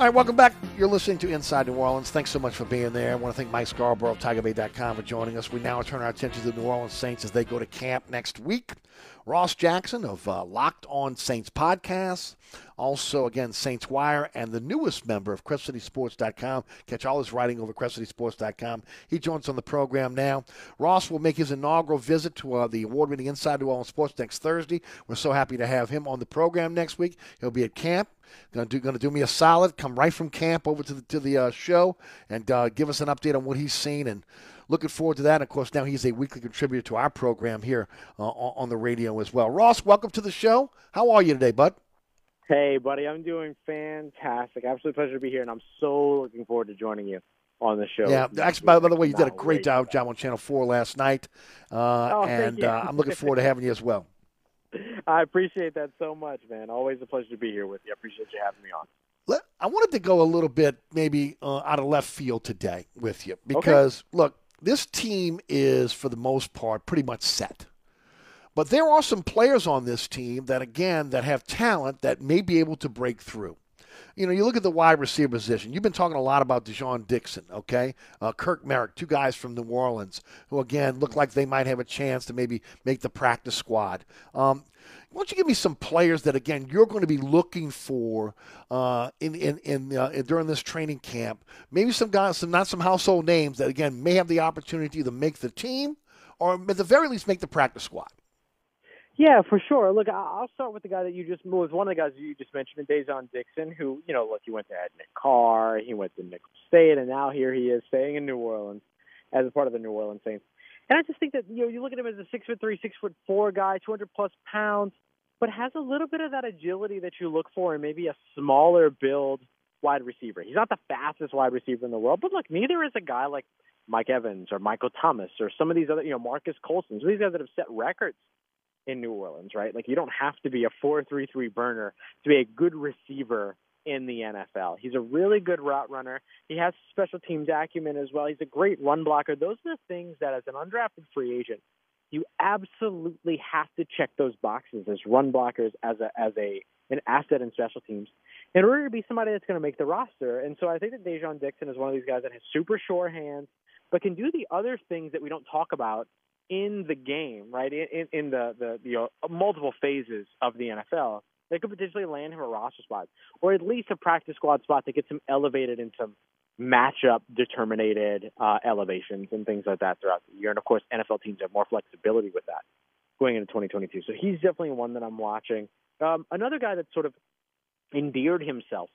All right, welcome back. You're listening to Inside New Orleans. Thanks so much for being there. I want to thank Mike Scarborough of TigerBait.com for joining us. We now turn our attention to the New Orleans Saints as they go to camp next week. Ross Jackson of uh, Locked On Saints podcast, also again Saints Wire, and the newest member of CrescentCitySports.com. Catch all his writing over CrescentCitySports.com. He joins on the program now. Ross will make his inaugural visit to uh, the award-winning Inside New Orleans Sports next Thursday. We're so happy to have him on the program next week. He'll be at camp. Going to do, to do me a solid. Come right from camp over to the to the uh, show and uh, give us an update on what he's seen and looking forward to that. And of course, now he's a weekly contributor to our program here uh, on the radio as well. Ross, welcome to the show. How are you today, bud? Hey, buddy, I'm doing fantastic. Absolute pleasure to be here, and I'm so looking forward to joining you on the show. Yeah, actually, by, by the way, you did a great job, job on Channel 4 last night, uh, Oh, and uh, I'm looking forward to having you as well. I appreciate that so much, man. Always a pleasure to be here with you. I appreciate you having me on. Let, I wanted to go a little bit maybe uh, out of left field today with you because, look, this team is, for the most part, pretty much set. But there are some players on this team that, again, that have talent that may be able to break through. You know, you look at the wide receiver position. You've been talking a lot about Deshaun Dixon, okay? Uh, Kirk Merritt, two guys from New Orleans who, again, look like they might have a chance to maybe make the practice squad. Um, why don't you give me some players that again you're going to be looking for uh, in in, in, uh, during this training camp? Maybe some guys, some not some household names that again may have the opportunity to make the team, or at the very least make the practice squad. Yeah, for sure. Look, I'll start with the guy that you just was one of the guys you just mentioned, Dai'Jean Dixon, who you know, look, he went to Edna Karr, he went to Nicholls State, and now here he is staying in New Orleans as a part of the New Orleans Saints. And I just think that you know, you look at him as a six foot three, six foot four guy, two hundred plus pounds, but has a little bit of that agility that you look for in maybe a smaller build wide receiver. He's not the fastest wide receiver in the world, but look, neither is a guy like Mike Evans or Michael Thomas or some of these other, you know, Marques Colston. These guys that have set records in New Orleans, right? Like you don't have to be a four-three-three burner to be a good receiver in the NFL. He's a really good route runner. He has special teams acumen as well. He's a great run blocker. Those are the things that as an undrafted free agent, you absolutely have to check those boxes as run blockers, as a as a an asset in special teams, in order to be somebody that's going to make the roster. And so I think that Dai'Jean Dixon is one of these guys that has super sure hands, but can do the other things that we don't talk about in the game, right? In in, the the the multiple phases of the NFL, they could potentially land him a roster spot, or at least a practice squad spot that gets him elevated in some matchup determinated uh, elevations and things like that throughout the year. And of course, NFL teams have more flexibility with that going into 2022. So he's definitely one that I'm watching. Um, another guy that sort of endeared himself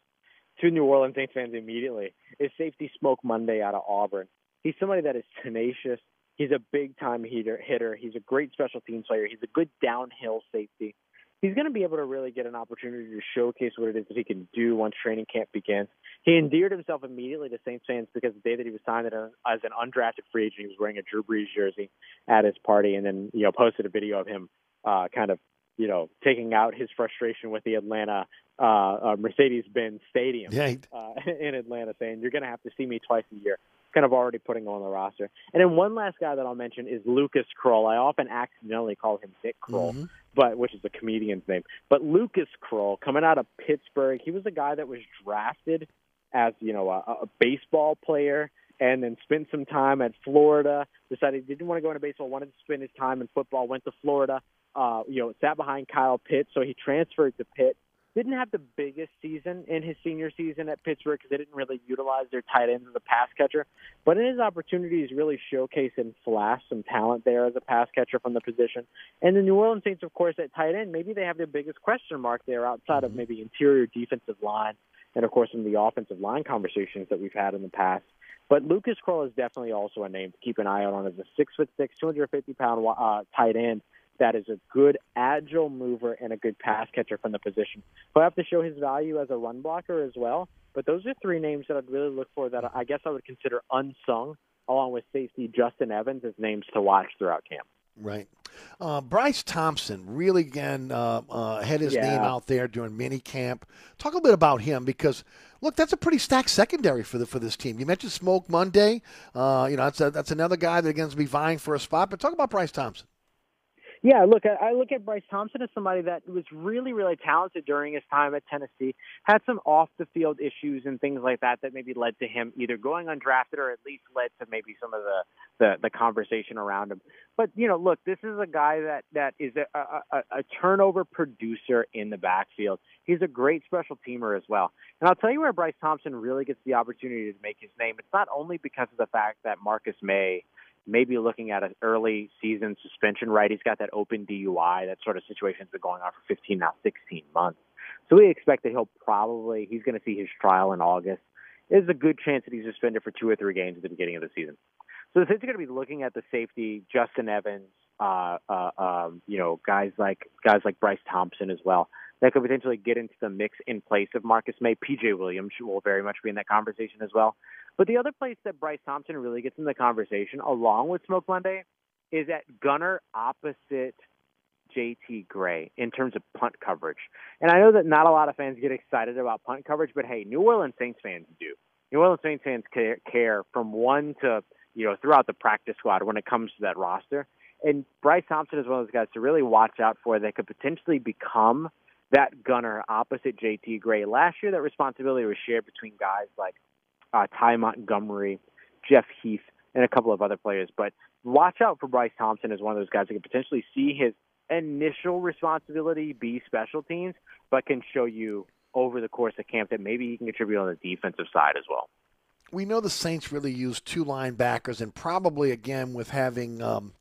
to New Orleans Saints fans immediately is safety Smoke Monday out of Auburn. He's somebody that is tenacious. He's a big time hitter. Hitter. He's a great special teams player. He's a good downhill safety. He's going to be able to really get an opportunity to showcase what it is that he can do once training camp begins. He endeared himself immediately to Saints fans because the day that he was signed as an undrafted free agent, he was wearing a Drew Brees jersey at his party, and then you know posted a video of him uh, kind of you know taking out his frustration with the Atlanta uh, uh, Mercedes-Benz Stadium uh, in Atlanta, saying you're going to have to see me twice a year. Kind of already putting him on the roster. And then one last guy that I'll mention is Lucas Krull. I often accidentally call him Nick Kroll, Mm-hmm. but which is a comedian's name. But Lucas Krull, coming out of Pittsburgh, he was a guy that was drafted as you know a, a baseball player, and then spent some time at Florida. Decided he didn't want to go into baseball, wanted to spend his time in football. Went to Florida. Uh, you know, sat behind Kyle Pitts, so he transferred to Pitt. Didn't have the biggest season in his senior season at Pittsburgh because they didn't really utilize their tight ends as a pass catcher. But in his opportunities, really showcase and flash some talent there as a pass catcher from the position. And the New Orleans Saints, of course, at tight end, maybe they have their biggest question mark there outside of maybe interior defensive line and, of course, in the offensive line conversations that we've had in the past. But Lucas Krull is definitely also a name to keep an eye out on as a six foot six, 250 pound uh, tight end that is a good agile mover and a good pass catcher from the position. He'll have to show his value as a run blocker as well. But those are three names that I'd really look for that I guess I would consider unsung, along with safety Justin Evans as names to watch throughout camp. Right. Uh, Bryce Thompson really again uh, uh, had his Yeah. name out there during mini camp. Talk a little bit about him because look, that's a pretty stacked secondary for the for this team. You mentioned Smoke Monday. Uh, you know that's a, that's another guy that again is be vying for a spot. But talk about Bryce Thompson. Yeah, look, I look at Bryce Thompson as somebody that was really, really talented during his time at Tennessee. Had some off the field issues and things like that that maybe led to him either going undrafted or at least led to maybe some of the the, the conversation around him. But you know, look, this is a guy that that is a, a- a turnover producer in the backfield. He's a great special teamer as well. And I'll tell you where Bryce Thompson really gets the opportunity to make his name. It's not only because of the fact that Marcus Maye maybe looking at an early season suspension, right? He's got that open DUI. That sort of situation's been going on for 15, now 16 months. So we expect that he'll probably, he's going to see his trial in August. There's a good chance that he's suspended for two or three games at the beginning of the season. So the Saints are going to be looking at the safety, Justin Evans, uh, uh, um, you know, guys like guys like Bryce Thompson as well that could potentially get into the mix in place of Marcus Maye. PJ Williams will very much be in that conversation as well. But the other place that Bryce Thompson really gets in the conversation, along with Smoke Monday, is at gunner opposite JT Gray in terms of punt coverage. And I know that not a lot of fans get excited about punt coverage, but hey, New Orleans Saints fans do. New Orleans Saints fans care, care from one to you know throughout the practice squad when it comes to that roster. And Bryce Thompson is one of those guys to really watch out for that could potentially become that gunner opposite JT Gray. Last year, that responsibility was shared between guys like uh, Ty Montgomery, Jeff Heath, and a couple of other players. But watch out for Bryce Thompson as one of those guys that could potentially see his initial responsibility be special teams, but can show you over the course of camp that maybe he can contribute on the defensive side as well. We know the Saints really use two linebackers, and probably again with having um,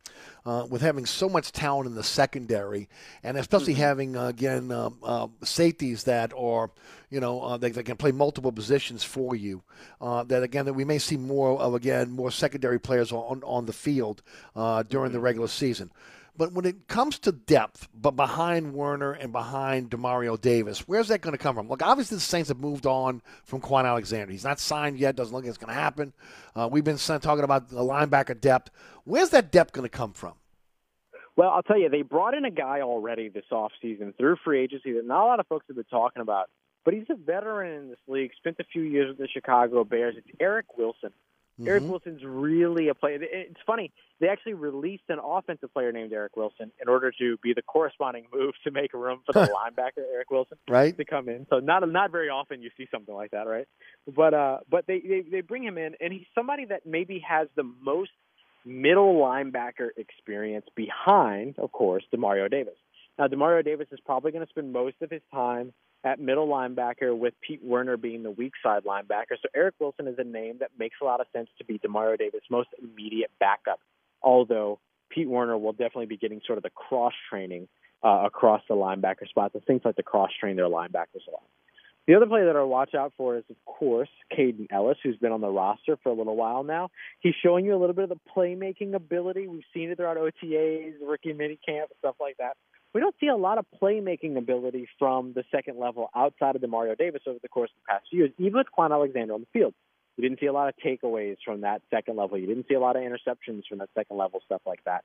uh, with having so much talent in the secondary, and especially having uh, again um, uh, safeties that are you know uh, they, they can play multiple positions for you. Uh, that again that we may see more of again more secondary players on on the field uh, during the regular season. But when it comes to depth, but behind Werner and behind Demario Davis, where's that going to come from? Look, obviously the Saints have moved on from Kwon Alexander. He's not signed yet. Doesn't look like it's going to happen. Uh, we've been talking about the linebacker depth. Where's that depth going to come from? Well, I'll tell you, they brought in a guy already this offseason through free agency that not a lot of folks have been talking about, but he's a veteran in this league, spent a few years with the Chicago Bears. It's Eric Wilson. Eric Mhm. Wilson's really a player. It's funny. They actually released an offensive player named Eric Wilson in order to be the corresponding move to make room for the linebacker Eric Wilson Right. to come in. So not not very often you see something like that, right? But uh, but they, they they bring him in, and he's somebody that maybe has the most middle linebacker experience behind, of course, Demario Davis. Now, Demario Davis is probably going to spend most of his time at middle linebacker with Pete Werner being the weak side linebacker. So Eric Wilson is a name that makes a lot of sense to be Demario Davis' most immediate backup. Although Pete Werner will definitely be getting sort of the cross training uh, across the linebacker spots. The things like to cross train their linebackers a lot. The other player that I'll watch out for is, of course, Kaden Elliss, who's been on the roster for a little while now. He's showing you a little bit of the playmaking ability. We've seen it throughout OTAs, rookie minicamp, stuff like that. We don't see a lot of playmaking ability from the second level outside of Demario Davis over the course of the past few years, even with Kwon Alexander on the field. You didn't see a lot of takeaways from that second level. You didn't see a lot of interceptions from that second level, stuff like that.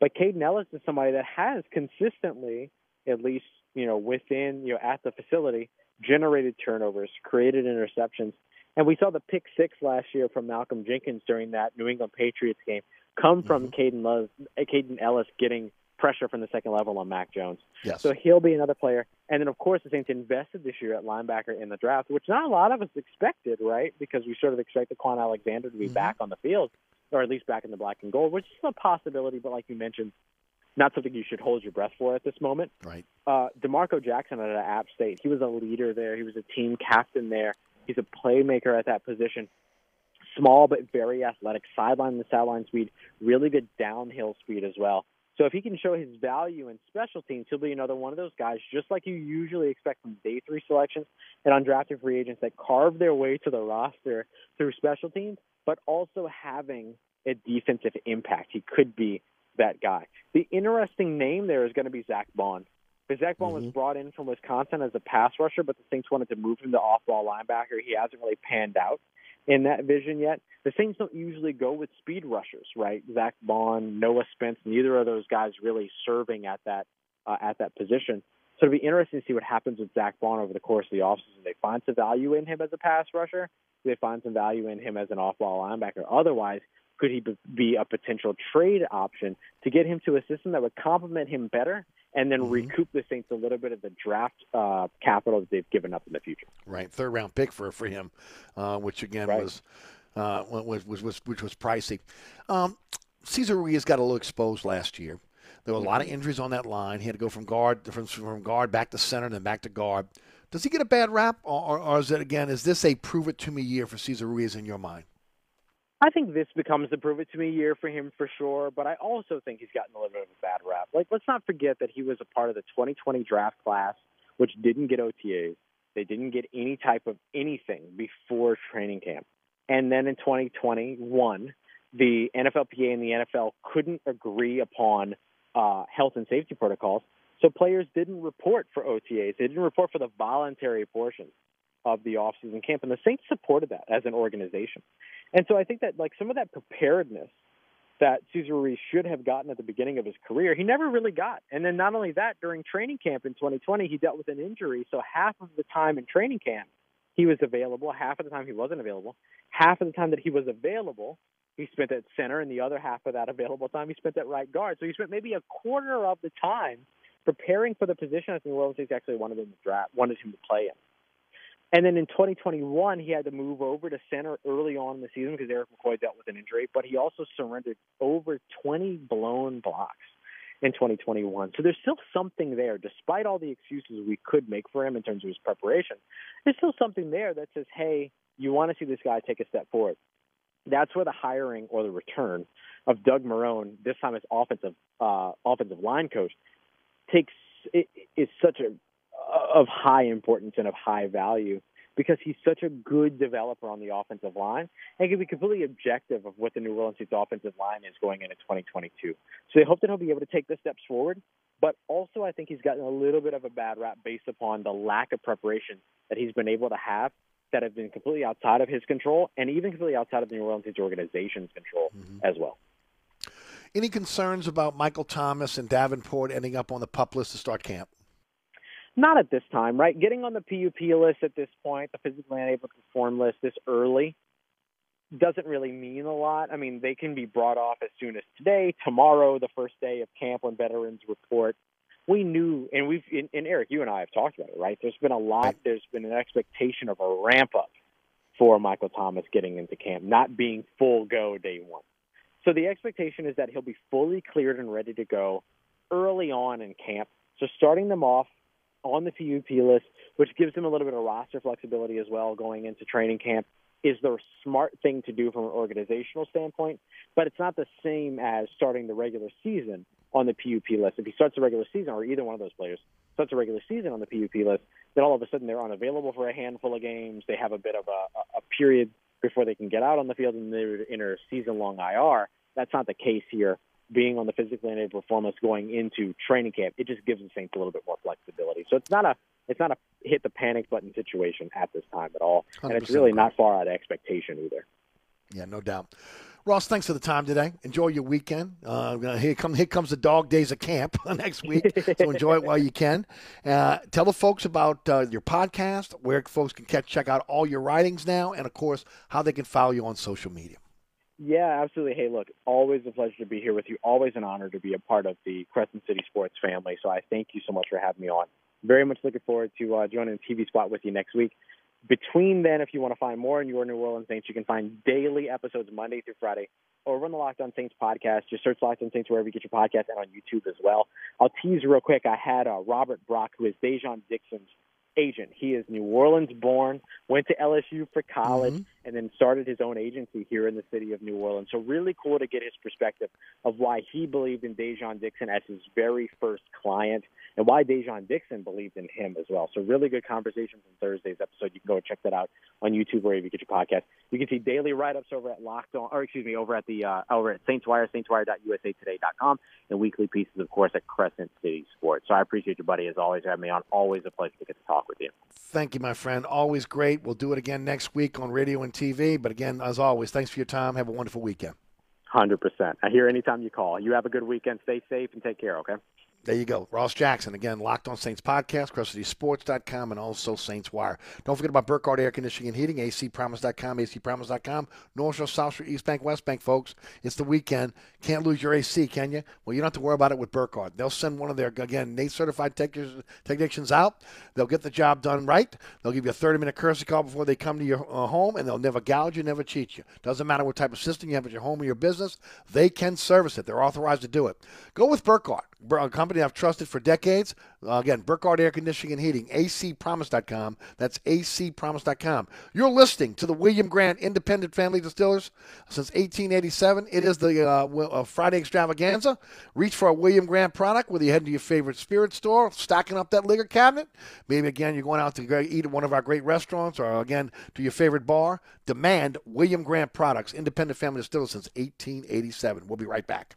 But Kaden Elliss is somebody that has consistently, at least you know within you know at the facility, generated turnovers, created interceptions, and we saw the pick six last year from Malcolm Jenkins during that New England Patriots game come from mm-hmm. Kaden Elliss, Kaden Elliss getting pressure from the second level on Mac Jones. Yes. So he'll be another player. And then, of course, the Saints invested this year at linebacker in the draft, which not a lot of us expected, right? Because we sort of expected Kwon Alexander to be back on the field, or at least back in the black and gold, which is a possibility, but like you mentioned, not something you should hold your breath for at this moment. Right. Uh, D'Marco Jackson at App State, he was a leader there. He was a team captain there. He's a playmaker at that position. Small but very athletic, sideline to sideline speed, really good downhill speed as well. So if he can show his value in special teams, he'll be another one of those guys, just like you usually expect from day three selections and undrafted free agents that carve their way to the roster through special teams, but also having a defensive impact. He could be that guy. The interesting name there is going to be Zack Baun. Because Zack Baun was mm-hmm. brought in from Wisconsin as a pass rusher, but the Saints wanted to move him to off-ball linebacker. He hasn't really panned out in that vision yet. The Saints don't usually go with speed rushers, right? Zack Baun, Noah Spence, neither of those guys really serving at that uh, at that position. So it'll be interesting to see what happens with Zack Baun over the course of the offseason. They find some value in him as a pass rusher. They find some value in him as an off-ball linebacker? Otherwise, could he be a potential trade option to get him to a system that would complement him better and then recoup the Saints a little bit of the draft uh, capital that they've given up in the future? Right, third round pick for for him, uh, which again was, uh, was was was which was pricey. Um, Cesar Ruiz got a little exposed last year. There were a lot of injuries on that line. He had to go from guard from, from guard back to center, and then back to guard. Does he get a bad rap, or, or, or is it again? Is this a prove it to me year for Cesar Ruiz in your mind? I think this becomes the prove it to me year for him for sure, but I also think he's gotten a little bit of a bad rap. Like, let's not forget that he was a part of the 2020 draft class, which didn't get OTAs. They didn't get any type of anything before training camp. And then in 2021, the NFLPA and the NFL couldn't agree upon uh, health and safety protocols, so players didn't report for OTAs. They didn't report for the voluntary portions of the offseason camp, and the Saints supported that as an organization. And so I think that like some of that preparedness that Cesar Ruiz should have gotten at the beginning of his career, he never really got. And then not only that, during training camp in 2020, he dealt with an injury. So half of the time in training camp, he was available. Half of the time he wasn't available. Half of the time that he was available, he spent at center, and the other half of that available time he spent at right guard. So he spent maybe a quarter of the time preparing for the position that New Orleans Saints actually wanted him to draft, wanted him to play in. And then in 2021, he had to move over to center early on in the season because Erik McCoy dealt with an injury, but he also surrendered over 20 blown blocks in 2021. So there's still something there, despite all the excuses we could make for him in terms of his preparation. There's still something there that says, hey, you want to see this guy take a step forward. That's where the hiring or the return of Doug Marrone, this time as offensive uh, offensive line coach, takes is such a of high importance and of high value because he's such a good developer on the offensive line and can be completely objective of what the New Orleans Saints offensive line is going into 2022. So they hope that he'll be able to take the steps forward, but also I think he's gotten a little bit of a bad rap based upon the lack of preparation that he's been able to have that have been completely outside of his control and even completely outside of the New Orleans Saints organization's control mm-hmm. as well. Any concerns about Michael Thomas and Davenport ending up on the pup list to start camp? Not at this time, right? Getting on the PUP list at this point, the physically unable to perform list this early, doesn't really mean a lot. I mean, they can be brought off as soon as today, tomorrow, the first day of camp when veterans report. We knew, and we've, and, and Eric, you and I have talked about it, right? There's been a lot, there's been an expectation of a ramp up for Michael Thomas getting into camp, not being full go day one. So the expectation is that he'll be fully cleared and ready to go early on in camp. So starting them off on the PUP list, which gives them a little bit of roster flexibility as well going into training camp, is the smart thing to do from an organizational standpoint. But it's not the same as starting the regular season on the PUP list. If he starts the regular season, or either one of those players starts the regular season on the PUP list, then all of a sudden they're unavailable for a handful of games. They have a bit of a, a period before they can get out on the field and they're in a season long IR. That's not the case here being on the physically unable performance going into training camp, it just gives the Saints a little bit more flexibility. So it's not a it's not a hit the panic button situation at this time at all, and it's really not far out of expectation either. Yeah, no doubt. Ross, thanks for the time today. Enjoy your weekend. Uh, here, come, here comes the dog days of camp next week, so enjoy it while you can. Uh, tell the folks about uh, your podcast, where folks can catch, check out all your writings now, and of course, how they can follow you on social media. Yeah, absolutely. Hey, look, always a pleasure to be here with you. Always an honor to be a part of the Crescent City Sports family. So I thank you so much for having me on. Very much looking forward to uh, joining the TV spot with you next week. Between then, if you want to find more on your New Orleans Saints, you can find daily episodes Monday through Friday over on the Locked On Saints podcast. Just search Locked On Saints wherever you get your podcast and on YouTube as well. I'll tease real quick. I had uh, Robert Brock, who is Dai'Jean Dixon's agent. He is New Orleans born, went to LSU for college, Mm-hmm. And then started his own agency here in the city of New Orleans. So really cool to get his perspective of why he believed in Dai'Jean Dixon as his very first client and why Dai'Jean Dixon believed in him as well. So really good conversation from Thursday's episode. You can go check that out on YouTube wherever you get your podcast. You can see daily write-ups over at Locked On, or excuse me, over at the uh, over at Saints Wire, saintswire.usatoday.com, and weekly pieces, of course, at Crescent City Sports. So I appreciate you, buddy, as always, having me on. Always a pleasure to get to talk with you. Thank you, my friend. Always great. We'll do it again next week on radio and TV. But again, as always, thanks for your time. Have a wonderful weekend. Hundred percent. I hear anytime you call. You have a good weekend. Stay safe and take care. Okay. There you go. Ross Jackson, again, Locked on Saints Podcast, CrescentCitySports.com, and also Saints Wire. Don't forget about Burkhardt Air Conditioning and Heating, ACPromise.com, ACPromise.com, North Shore, South Shore, East Bank, West Bank, folks. It's the weekend. Can't lose your AC, can you? Well, you don't have to worry about it with Burkhardt. They'll send one of their, again, NATE certified technicians, technicians out. They'll get the job done right. They'll give you a 30 minute courtesy call before they come to your uh, home, and they'll never gouge you, never cheat you. Doesn't matter what type of system you have at your home or your business, they can service it. They're authorized to do it. Go with Burkhardt, a company I've trusted for decades. Uh, again, Burkhardt Air Conditioning and Heating, acpromise.com. That's acpromise.com. You're listening to the William Grant Independent Family Distillers since 1887. It is the uh, uh, Friday extravaganza. Reach for a William Grant product, whether you're heading to your favorite spirit store, stocking up that liquor cabinet. Maybe, again, you're going out to eat at one of our great restaurants or, again, to your favorite bar. Demand William Grant products, Independent Family Distillers since 1887. We'll be right back.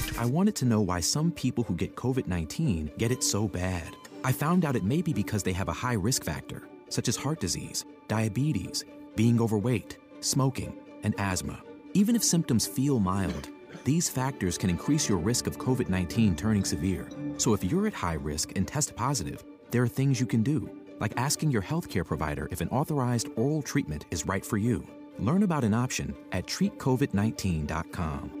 I wanted to know why some people who get COVID 19 get it so bad. I found out it may be because they have a high risk factor, such as heart disease, diabetes, being overweight, smoking, and asthma. Even if symptoms feel mild, these factors can increase your risk of COVID 19 turning severe. So if you're at high risk and test positive, there are things you can do, like asking your healthcare provider if an authorized oral treatment is right for you. Learn about an option at treatcovid19.com.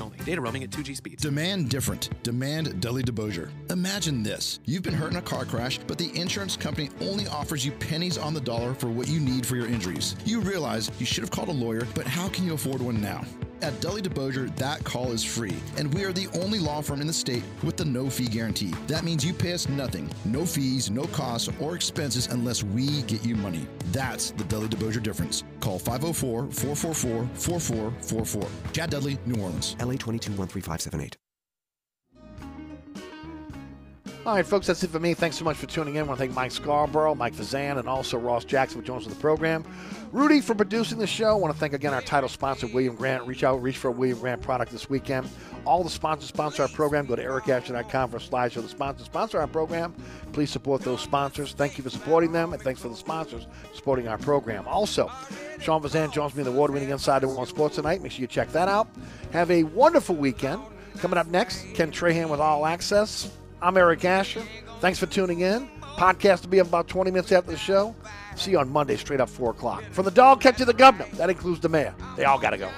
only. Data roaming at 2G speeds. Demand different. Demand Dudley DeBosier. Imagine this. You've been hurt in a car crash, but the insurance company only offers you pennies on the dollar for what you need for your injuries. You realize you should have called a lawyer, but how can you afford one now? At Dudley DeBosier, that call is free, and we are the only law firm in the state with the no fee guarantee. That means you pay us nothing, no fees, no costs, or expenses unless we get you money. That's the Dudley DeBosier difference. Call 504 444 4444. Chad Dudley, New Orleans. LA 2213578. All right, folks, that's it for me. Thanks so much for tuning in. I want to thank Mike Scarborough, Mike Fazan, and also Ross Jackson for joining us on the program. Rudy for producing the show. I want to thank again our title sponsor, William Grant. Reach out, reach for a William Grant product this weekend. All the sponsors sponsor our program. Go to ericasher.com for a slideshow. The sponsors sponsor our program. Please support those sponsors. Thank you for supporting them, and thanks for the sponsors supporting our program. Also, Sean Fazan joins me in the award-winning Inside the World Sports tonight. Make sure you check that out. Have a wonderful weekend. Coming up next, Ken Trahan with All Access. I'm Eric Asher. Thanks for tuning in. Podcast will be about 20 minutes after the show. See you on Monday, straight up 4 o'clock. From the dog catch to the governor, that includes the mayor. They all got to go.